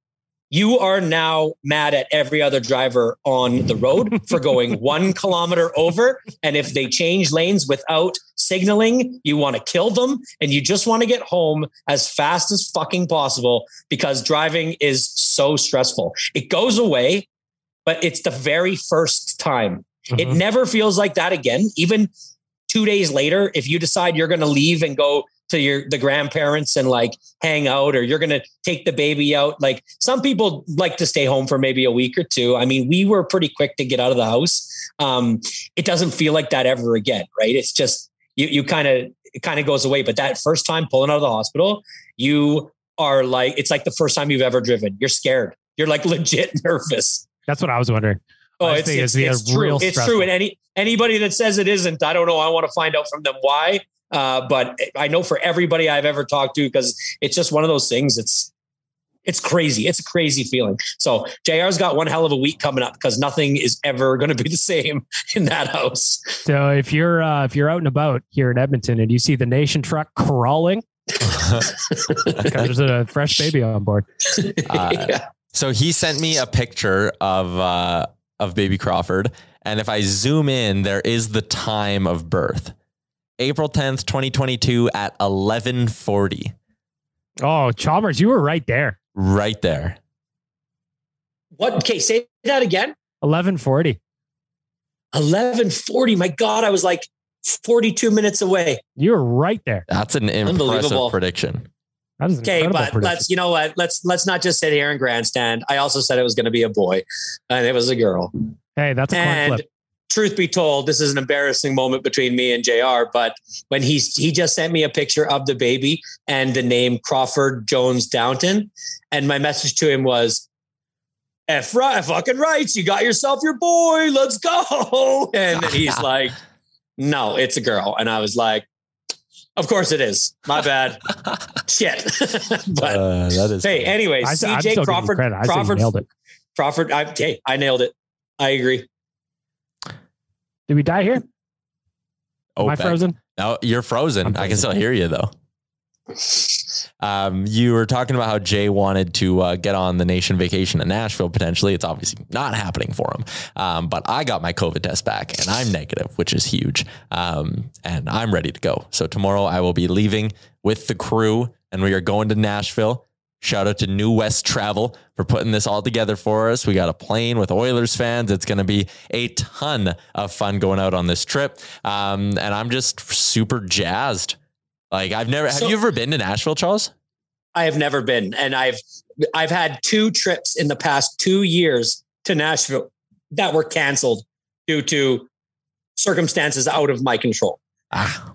you are now mad at every other driver on the road for going one kilometer over. And if they change lanes without signaling, you want to kill them and you just want to get home as fast as fucking possible because driving is so stressful. It goes away, but it's the very first time. It Mhm. never feels like that again. Even two days later, if you decide you're going to leave and go to your the grandparents and like hang out or you're going to take the baby out like some people like to stay home for maybe a week or two i mean we were pretty quick to get out of the house um, it doesn't feel like that ever again right it's just you you kind of it kind of goes away but that first time pulling out of the hospital you are like it's like the first time you've ever driven you're scared you're like legit nervous That's what I was wondering. Oh, I it's, it's, it's true. It's stressful. true. And any anybody that says it isn't, I don't know. I want to find out from them why. Uh, but I know for everybody I've ever talked to, because it's just one of those things. It's it's crazy. It's a crazy feeling. So JR's got one hell of a week coming up because nothing is ever going to be the same in that house. So if you're uh, if you're out and about here in Edmonton and you see the nation truck crawling, there's a fresh baby on board. Uh, So he sent me a picture of uh, of baby Crawford, and if I zoom in, there is the time of birth, April tenth, twenty twenty two, at 1140. Oh, Chalmers, you were right there. right there. What? Okay, say that again. Eleven forty. Eleven forty. My God, I was like forty-two minutes away. You were right there. That's an impressive Unbelievable. prediction. That was an Okay, but prediction. let's you know what? Let's let's not just sit here and grandstand. I also said it was going to be a boy, and it was a girl. Hey, that's a coin flip. Truth be told, this is an embarrassing moment between me and Jr. But when he's he just sent me a picture of the baby and the name Crawford Jones Downton, and my message to him was. F right, fucking rights. You got yourself your boy. Let's go. And he's like, no, it's a girl. And I was like, of course it is. My bad. Shit. but Uh, that is hey, anyway, I, I'm CJ giving you Crawford. I Crawford. nailed it. Crawford. I, hey, I nailed it. I agree. Did we die here? Am I frozen? No, you're frozen. I'm I can still hear you though. Um, you were talking about how Jay wanted to uh, get on the nation vacation in Nashville potentially. It's obviously not happening for him. Um, but I got my COVID test back and I'm negative, which is huge. Um, and I'm ready to go. So tomorrow I will be leaving with the crew and we are going to Nashville. Shout out to New West Travel for putting this all together for us. We got a plane with Oilers fans. It's going to be a ton of fun going out on this trip. Um, and I'm just super jazzed. Like I've never, have So- you ever been to Nashville, Charles? I have never been, and I've I've had two trips in the past two years to Nashville that were canceled due to circumstances out of my control. Ah,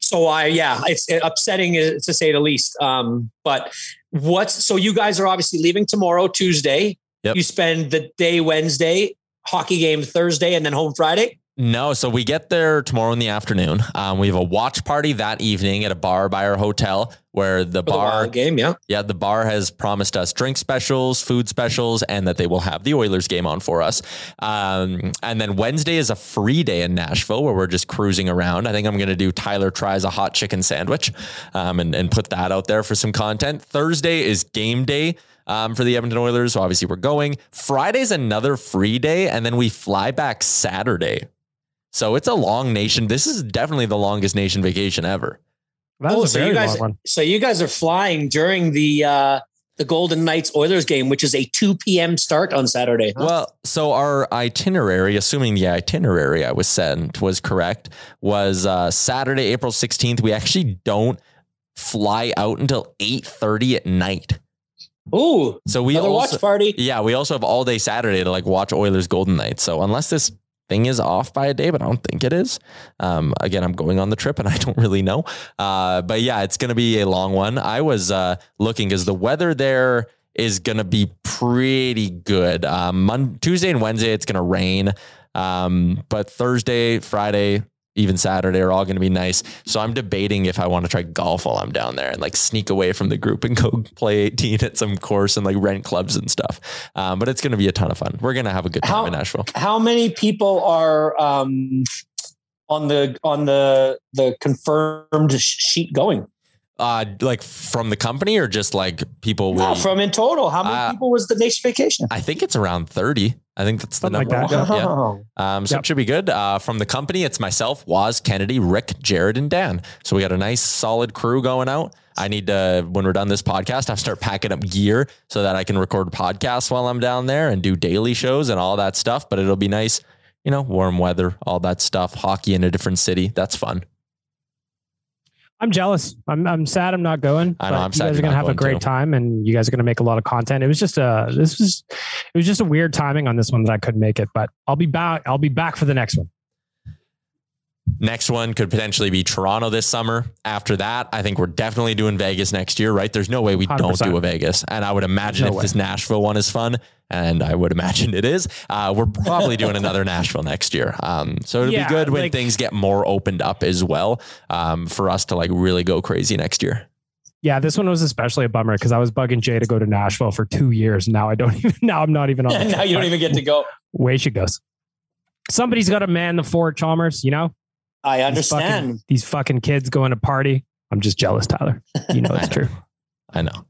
So I, yeah, it's upsetting uh, to say the least. Um, but what's so you guys are obviously leaving tomorrow, Tuesday. Yep. You spend the day Wednesday, hockey game Thursday, and then home Friday. No. So we get there tomorrow in the afternoon. Um, we have a watch party that evening at a bar by our hotel where the For bar Wild game, yeah. Yeah, the bar has promised us drink specials, food specials, and that they will have the Oilers game on for us. Um, and then Wednesday is a free day in Nashville where we're just cruising around. I think I'm going to do Tyler tries a hot chicken sandwich um, and, and put that out there for some content. Thursday is game day. Um, for the Edmonton Oilers. So obviously we're going. Friday's another free day, and then we fly back Saturday. So it's a long nation. This is definitely the longest nation vacation ever. That Oh, was a so you very guys, long one. so you guys are flying during the uh, the Golden Knights Oilers game, which is a two p.m. start on Saturday. Well, so our itinerary, assuming the itinerary I was sent was correct, was uh, Saturday, April 16th. We actually don't fly out until 8.30 at night. Ooh, So we another also, watch party. yeah, we also have all day Saturday to like watch Oilers Golden Knights. So unless this thing is off by a day, but I don't think it is. Um, again, I'm going on the trip and I don't really know. Uh, but yeah, it's going to be a long one. I was uh, looking because the weather there is going to be pretty good. Um, Mon- Tuesday and Wednesday, it's going to rain. Um, but Thursday, Friday, even Saturday are all going to be nice. So I'm debating if I want to try golf while I'm down there and like sneak away from the group and go play 18 at some course and like rent clubs and stuff. Um, but it's going to be a ton of fun. We're going to have a good time How- in Nashville. How many people are um, on the on the the confirmed sheet going? Uh, like from the company or just like people? No, we- from in total, how many Uh, people was the nation vacation? I think it's around 30. I think that's the Something like number. that, Yeah. Oh. Um, so Yep. it should be good. Uh, from the company, it's myself, Waz, Kennedy, Rick, Jared, and Dan. So we got a nice solid crew going out. I need to, when we're done this podcast, I have start packing up gear so that I can record podcasts while I'm down there and do daily shows and all that stuff. But it'll be nice, you know, warm weather, all that stuff, hockey in a different city. That's fun. I'm jealous. I'm I'm sad I'm not going. I know, but I'm you sad guys you're are gonna have a great too. time, and you guys are gonna make a lot of content. It was just a this was it was just a weird timing on this one that I couldn't make it, but I'll be back. I'll be back for the next one. Next one could potentially be Toronto this summer. After that, I think we're definitely doing Vegas next year, right? There's no way we do not 100%. do a Vegas. And I would imagine no if way. this Nashville one is fun, and I would imagine it is, uh, we're probably doing another Nashville next year. Um, so it'll Yeah, be good when like- things get more opened up as well um, for us to like really go crazy next year. Yeah, this one was especially a bummer because I was bugging Jay to go to Nashville for two years. Now I don't even. Now I'm not even on. the now you don't even get to go. Way she goes. Somebody's got to man the fort, Chalmers. You know, I These understand. fucking, these fucking kids going to party. I'm just jealous, Tyler. You know it's I know. true. I know.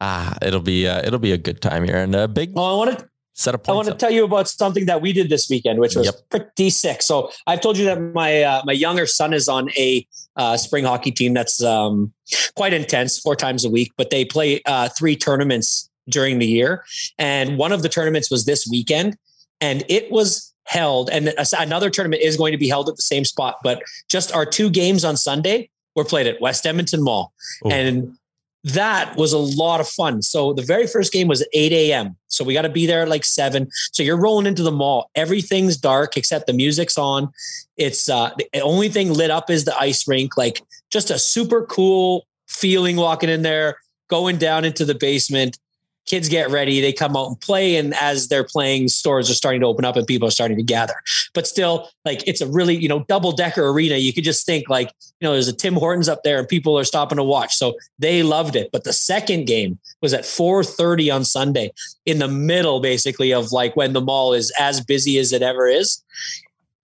Ah, it'll be uh, it'll be a good time here and a big Well, I want to set of I want to up. tell you about something that we did this weekend, which was Yep. pretty sick. So I've told you that my uh, my younger son is on a uh, spring hockey team that's um, quite intense, four times a week. But they play uh, three tournaments during the year, and one of the tournaments was this weekend, and it was held. And another tournament is going to be held at the same spot, but just our two games on Sunday were played at West Edmonton Mall, Ooh. and that was a lot of fun. So the very first game was at 8 a.m. So we got to be there at like seven. So you're rolling into the mall. Everything's dark except the music's on. It's uh, the only thing lit up is the ice rink. Like just a super cool feeling walking in there, going down into the basement. Kids get ready. They come out and play. And as they're playing, stores are starting to open up and people are starting to gather. But still, like it's a really, you know, double decker arena. You could just think like, you know, there's a Tim Hortons up there and people are stopping to watch. So they loved it. But the second game was at 4:30 on Sunday in the middle, basically, of like when the mall is as busy as it ever is.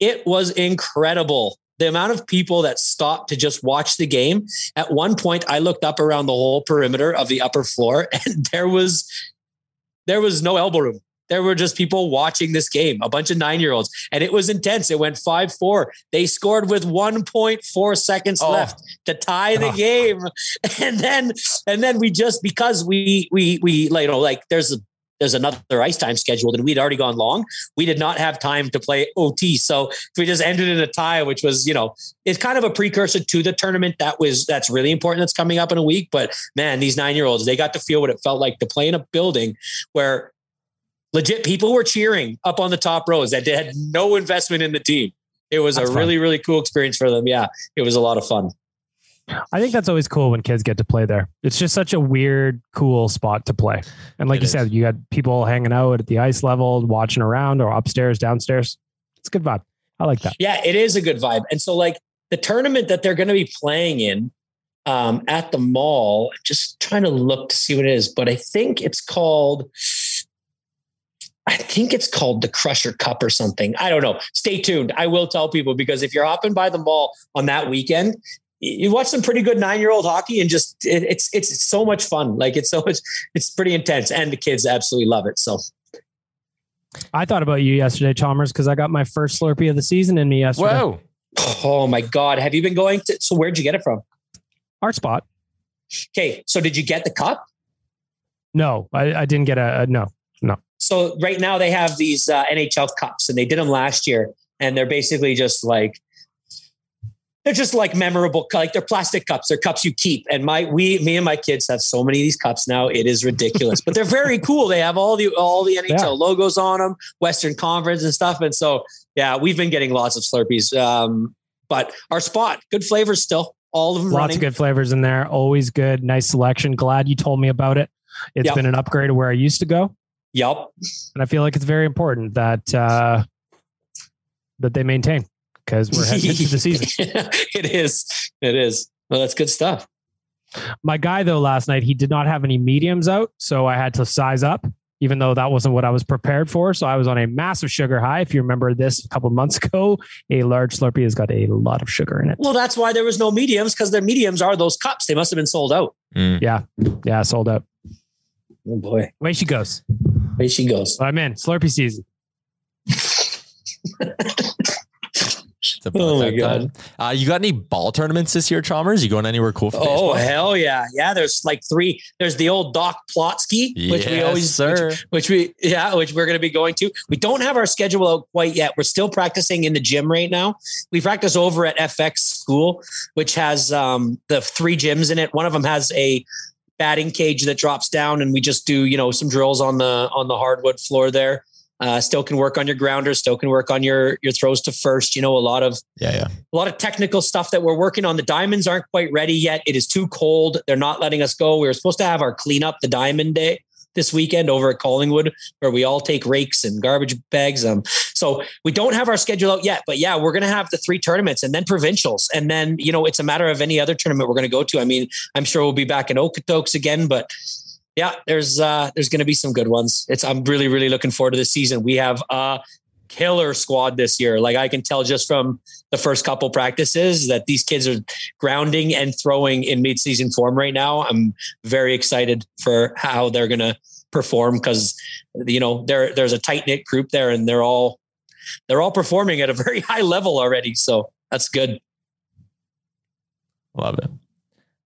It was incredible. The amount of people that stopped to just watch the game. At one point, I looked up around the whole perimeter of the upper floor, and there was there was no elbow room. There were just people watching this game, a bunch of nine year olds, and it was intense. It went 5 4. They scored with 1.4 seconds Oh. left to tie the Oh. game. And then, and then we just, because we, we, we, like, you know, like there's a, there's another ice time scheduled and we'd already gone long. We did not have time to play OT. So we just ended in a tie, which was, you know, it's kind of a precursor to the tournament that was, that's really important. That's coming up in a week. But man, these nine year olds, they got to feel what it felt like to play in a building where legit people were cheering up on the top rows that they had no investment in the team. It was That's a fun. really, really cool experience for them. Yeah. It was a lot of fun. I think that's always cool when kids get to play there. It's just such a weird, cool spot to play. And like It you is. said, you got people hanging out at the ice level, watching around or upstairs, downstairs. It's a good vibe. I like that. Yeah, it is a good vibe. And so like the tournament that they're going to be playing in um, at the mall, just trying to look to see what it is, but I think it's called I think it's called the Crusher Cup or something. I don't know. Stay tuned. I will tell people because if you're hopping by the mall on that weekend, you watch some pretty good nine-year-old hockey and just it, it's it's so much fun. Like it's so much it's pretty intense and the kids absolutely love it. So I thought about you yesterday, Chalmers, because I got my first Slurpee of the season in me yesterday. Whoa. oh my god, have you been going to so where'd you get it from? Art spot. Okay, so did you get the cup? No, I, I didn't get a, a no. So right now they have these uh, NHL cups, and they did them last year, and they're basically just like they're just like memorable, like they're plastic cups. They're cups you keep. And my we, me and my kids have so many of these cups now. It is ridiculous, but they're very cool. They have all the all the NHL Yeah. logos on them, Western Conference and stuff. And so yeah, we've been getting lots of Slurpees. Um, but our spot, good flavors still. All of them Lots running. of good flavors in there. Always good. Nice selection. Glad you told me about it. It's Yep. been an upgrade to where I used to go. Yep. And I feel like it's very important that uh, that they maintain because we're heading into the season. it is. It is. Well, that's good stuff. My guy though last night he did not have any mediums out, so I had to size up, even though that wasn't what I was prepared for. So I was on a massive sugar high. If you remember this a couple months ago, a large Slurpee has got a lot of sugar in it. Well, that's why there was no mediums because their mediums are those cups. They must have been sold out. Mm. Yeah, yeah, sold out. Oh boy, Away she goes. there she goes. But I'm in Slurpee season. It's about Oh my God. Uh, you got any ball tournaments this year, Chalmers? You going anywhere cool for Oh baseball? hell yeah, yeah. There's like three. There's the old Doc Plotsky, which we always, sir. Which, which we yeah, which we're going to be going to. We don't have our schedule out quite yet. We're still practicing in the gym right now. We practice over at FX School, which has um, the three gyms in it. One of them has a batting cage that drops down, and we just do you know some drills on the on the hardwood floor there. Uh, still can work on your grounders. Still can work on your your throws to first. You know, a lot of Yeah, yeah. a lot of technical stuff that we're working on. The diamonds aren't quite ready yet. It is too cold. They're not letting us go. We were supposed to have our cleanup the diamond day this weekend over at Collingwood, where we all take rakes and garbage bags. Um, so we don't have our schedule out yet, but yeah, we're going to have the three tournaments and then provincials. And then, you know, it's a matter of any other tournament we're going to go to. I mean, I'm sure we'll be back in Okotoks again, but yeah, there's, uh, there's going to be some good ones. It's, I'm really, really looking forward to this season. We have a killer squad this year. Like I can tell just from the first couple practices that these kids are grounding and throwing in mid-season form right now. I'm very excited for how they're going to perform because you know there there's a tight knit group there and they're all they're all performing at a very high level already. So that's good. Love it.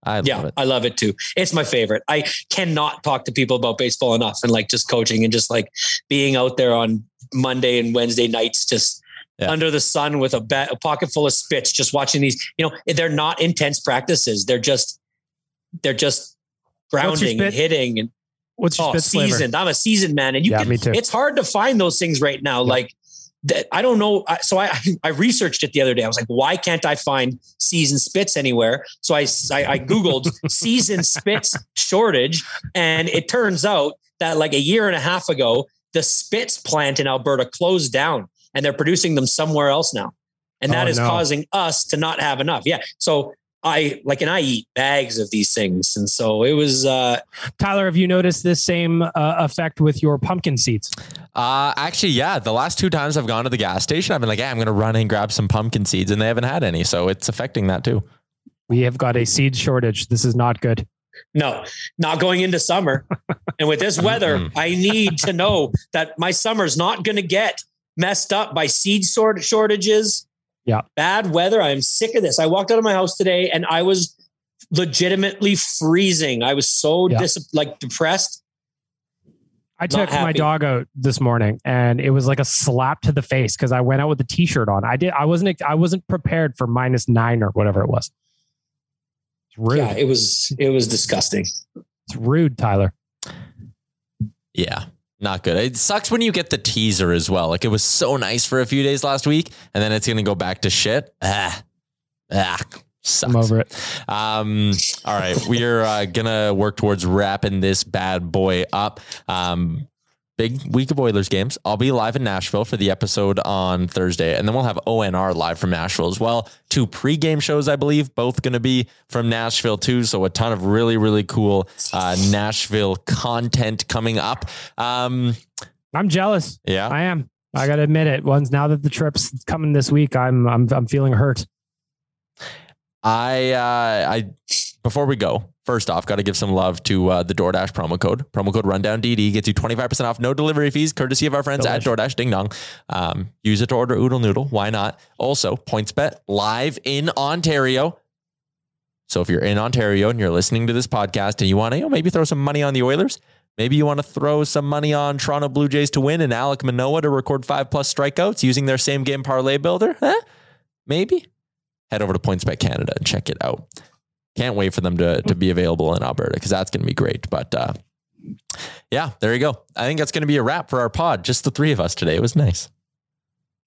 I love yeah, it. I love it too. It's my favorite. I cannot talk to people about baseball enough and like just coaching and just like being out there on Monday and Wednesday nights, just Yeah. under the sun with a, ba- a pocket full of spits, just watching these. You know, they're not intense practices. They're just they're just grounding and hitting and What's your oh, spit flavor? seasoned. I'm a seasoned man, and you Yeah, can, me too. It's hard to find those things right now. Like that, I don't know. So I I researched it the other day. I was like, why can't I find season spits anywhere? So I I, I googled season spits shortage, and it turns out that like a year and a half ago, the Spitz plant in Alberta closed down, and they're producing them somewhere else now, and that Oh, is no. causing us to not have enough. Yeah, so. I like, and I eat bags of these things, and so it was. uh Tyler, have you noticed this same uh, effect with your pumpkin seeds? Uh, actually, yeah. The last two times I've gone to the gas station, I've been like, "Yeah, I'm going to run and grab some pumpkin seeds," and they haven't had any, so it's affecting that too. We have got a seed shortage. This is not good. No, not going into summer. and with this weather, I need to know that my summer's not going to get messed up by seed sort shortages. Yeah. Bad weather. I'm sick of this. I walked out of my house today and I was legitimately freezing. I was so Yeah. dis- like depressed. I took my dog out this morning and it was like a slap to the face because I went out with a t-shirt on. I did I wasn't I wasn't prepared for minus nine or whatever it was. It's rude. Yeah, it was it was disgusting. It's rude, Tyler. Yeah, not good. It sucks when you get the teaser as well. Like it was so nice for a few days last week, and then it's going to go back to shit. Ah, ah, sucks. I'm over it. Um, all right, we are uh, gonna work towards wrapping this bad boy up. Um, big week of Oilers games. I'll be live in Nashville for the episode on Thursday, and then we'll have ONR live from Nashville as well. Two pregame shows, I believe, both going to be from Nashville too. So a ton of really, really cool uh, Nashville content coming up. Um, I'm jealous. yeah, I am. I gotta admit it. Once now that the trip's coming this week, I'm I'm I'm feeling hurt. I uh, I before we go, first off, got to give some love to uh, the DoorDash promo code. Promo code Rundown DD gets you twenty five percent off, no delivery fees, courtesy of our friends at DoorDash. Ding dong. Um, use it to order Oodle Noodle. Why not? Also, PointsBet live in Ontario. So if you're in Ontario and you're listening to this podcast and you want to you know, maybe throw some money on the Oilers, maybe you want to throw some money on Toronto Blue Jays to win and Alek Manoah to record five plus strikeouts using their same game parlay builder, huh? Maybe head over to PointsBet Canada and check it out. Can't wait for them to, to be available in Alberta because that's going to be great. But uh, yeah, there you go. I think that's going to be a wrap for our pod. Just the three of us today. It was nice.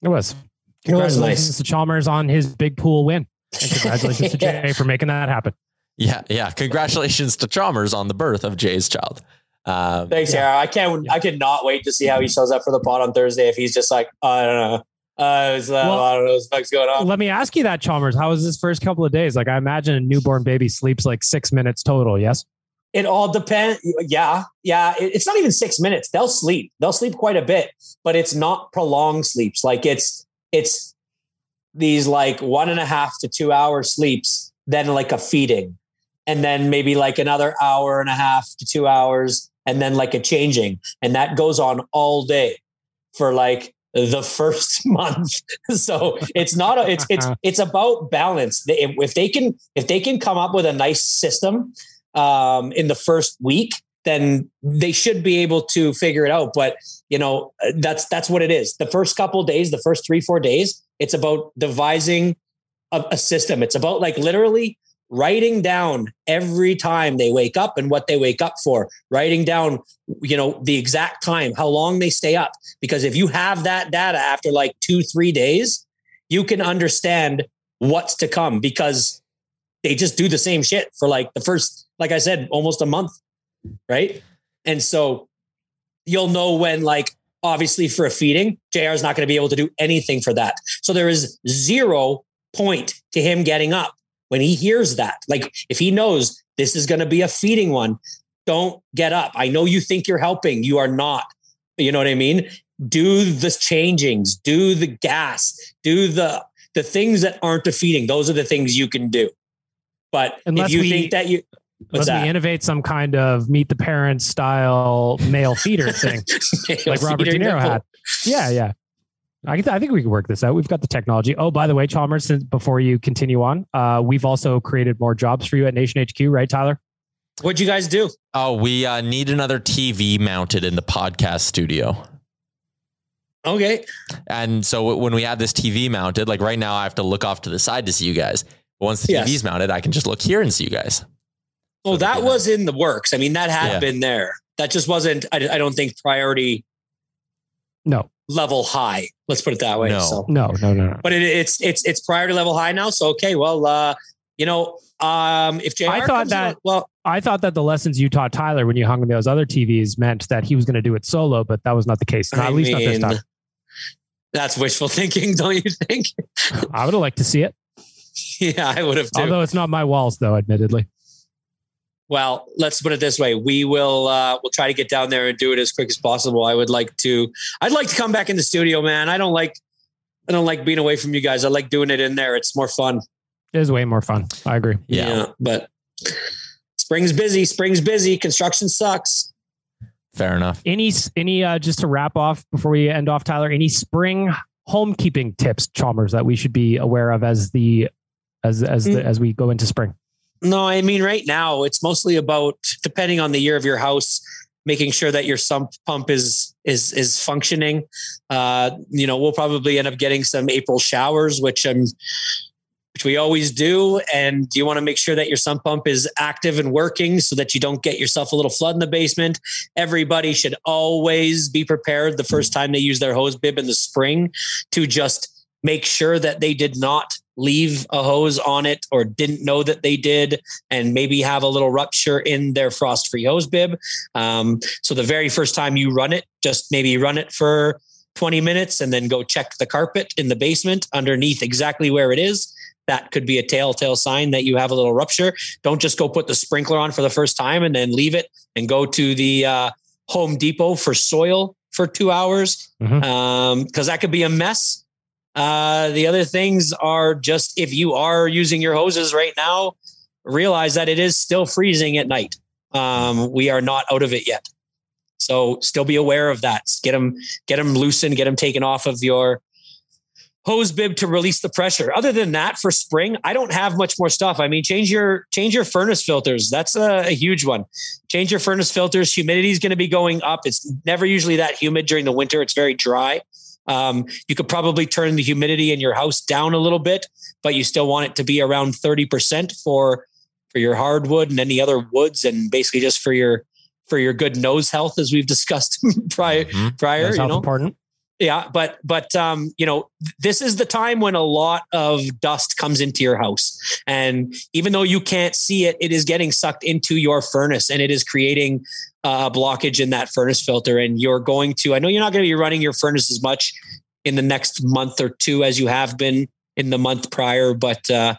It was. It was Congratulations nice. to Chalmers on his big pool win. And congratulations to Jay for making that happen. Yeah, yeah. Congratulations to Chalmers on the birth of Jay's child. Um, Thanks, Sarah. I can't. I cannot wait to see how he shows up for the pod on Thursday. If he's just like, I don't know, uh, it's, uh, Well- I don't know fuck's going on. Let me ask you that, Chalmers. How was this first couple of days? Like, I imagine a newborn baby sleeps like six minutes total. Yes. It all depends. Yeah, yeah. It- it's not even six minutes. They'll sleep. They'll sleep quite a bit, but it's not prolonged sleeps. Like it's it's these like one and a half to two hour sleeps, then like a feeding, and then maybe like another hour and a half to two hours, and then like a changing, and that goes on all day for like the first month. so it's not a, it's it's it's about balance. If they can if they can come up with a nice system um, in the first week, then they should be able to figure it out. But you know that's that's what it is. The first couple days, the first three four days, it's about devising a, a system. It's about like literally writing down every time they wake up and what they wake up for writing down you know the exact time how long they stay up. Because if you have that data after like two three days you can understand what's to come because they just do the same shit for like the first like i said almost a month right? And so you'll know when like obviously for a feeding jr is not going to be able to do anything for that. So there is zero point to him getting up when he hears that like if he knows this is going to be a feeding one don't get up. I know you think you're helping. You are not. You know what i mean? Do the changings do the gas do the the things that aren't a feeding. Those are the things you can do. But Unless if you we- think that you what's Let's that? we innovate some kind of meet the parents style male feeder thing, like Robert De Feeder Niro nipple. had. Yeah, yeah. I, th- I think we can work this out. We've got the technology. Oh, by the way, Chalmers, since, before you continue on, uh, we've also created more jobs for you at Nation HQ, right, Tyler? what'd you guys do Oh, we uh, need another TV mounted in the podcast studio. okay And so when we have this TV mounted, like right now, I have to look off to the side to see you guys. But once the Yes. TV's mounted, I can just look here and see you guys. well So, that yeah. was in the works i mean that had Yeah. been there that just wasn't I, I don't think priority No, level high let's put it that way No. so no, no, no, no. but it, it's it's it's priority level high now. So okay, well, uh, you know, um, if JR I thought that- around- well, I thought that the lessons you taught Tyler when you hung on those other TVs meant that he was going to do it solo, but that was not the case. Not, at least not this time. that's wishful thinking, don't you think? I would have liked to see it, yeah, I would have too. although it's not my walls, though. Admittedly, well, let's put it this way: we will uh, we'll try to get down there and do it as quick as possible. I would like to. I'd like to come back in the studio, man. I don't like. I don't like being away from you guys. I like doing it in there. It's more fun. it is way more fun. I agree. Yeah. but spring's busy. Spring's busy. Construction sucks. Fair enough. Any any uh, just to wrap off before we end off, Tyler? Any spring homekeeping tips, Chalmers, that we should be aware of as the as as the, as we go into spring? No, I mean, right now it's mostly about depending on the year of your house, making sure that your sump pump is is is functioning. Uh, you know, we'll probably end up getting some April showers, which I'm which we always do, and you want to make sure that your sump pump is active and working, so that you don't get yourself a little flood in the basement. Everybody should always be prepared the first time they use their hose bib in the spring to just make sure that they did not leave a hose on it or didn't know that they did and maybe have a little rupture in their frost free hose bib. Um, so the very first time you run it just maybe run it for 20 minutes and then go check the carpet in the basement underneath exactly where it is. That could be a telltale sign that you have a little rupture. Don't just go put the sprinkler on for the first time and then leave it and go to the uh, home depot for soil for two hours. Mhm. um, because that could be a mess uh, the other things are just if you are using your hoses right now, realize that it is still freezing at night. Um, we are not out of it yet. So still be aware of that. Get them, get them loosened, get them taken off of your hose bib to release the pressure. Other than that, for spring, I don't have much more stuff. I mean, change your change your furnace filters. That's a, a huge one. Change your furnace filters. Humidity is going to be going up. It's never usually that humid during the winter. It's very dry. Um, you could probably turn the humidity in your house down a little bit, but you still want it to be around 30% for for your hardwood and any other woods and basically just for your for your good nose health as we've discussed prior Mhm. prior, you know. important. Yeah, but but um, you know, this is the time when a lot of dust comes into your house, and even though you can't see it, it is getting sucked into your furnace, and it is creating a blockage in that furnace filter. And you're going to, I know you're not going to be running your furnace as much in the next month or two as you have been in the month prior, but uh,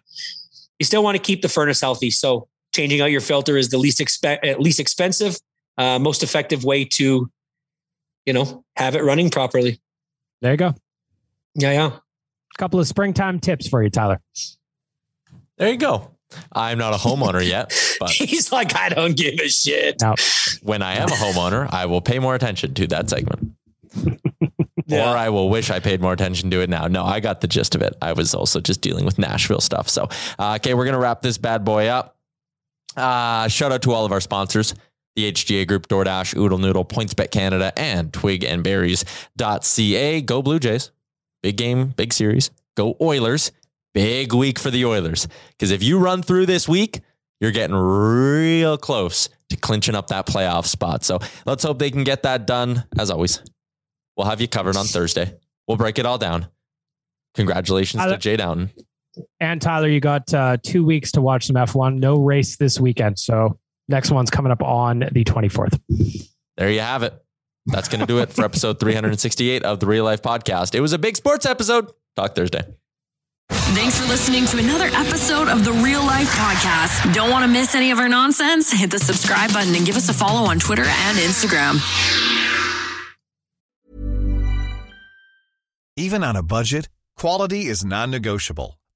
you still want to keep the furnace healthy. So changing out your filter is the least expe- uh, least expensive, uh, most effective way to, you know, have it running properly. There you go. Yeah, yeah. A couple of springtime tips for you, Tyler. There you go. I'm not a homeowner yet, but He's like, I don't give a shit. Now, when I am a homeowner, I will pay more attention to that segment. Yeah. or I will wish I paid more attention to it now. No, I got the gist of it. I was also just dealing with Nashville stuff. So, uh, okay, we're going to wrap this bad boy up. Uh, shout out to all of our sponsors. The HGA Group, DoorDash, Oodle Noodle, PointsBet Canada, and Twig and Berries.ca. Go Blue Jays. Big game, big series. Go Oilers. Big week for the Oilers. Because if you run through this week, you're getting real close to clinching up that playoff spot. So let's hope they can get that done. As always, we'll have you covered on Thursday. We'll break it all down. Congratulations to Jay Downton. And Tyler, you got uh, two weeks to watch some F1. No race this weekend. So next one's coming up on the 24th. There you have it. That's going to do it for episode 368 of the Real Life Podcast. It was a big sports episode. Talk Thursday. Thanks for listening to another episode of the Real Life Podcast. Don't want to miss any of our nonsense? Hit the subscribe button and give us a follow on Twitter and Instagram. Even on a budget, quality is non-negotiable.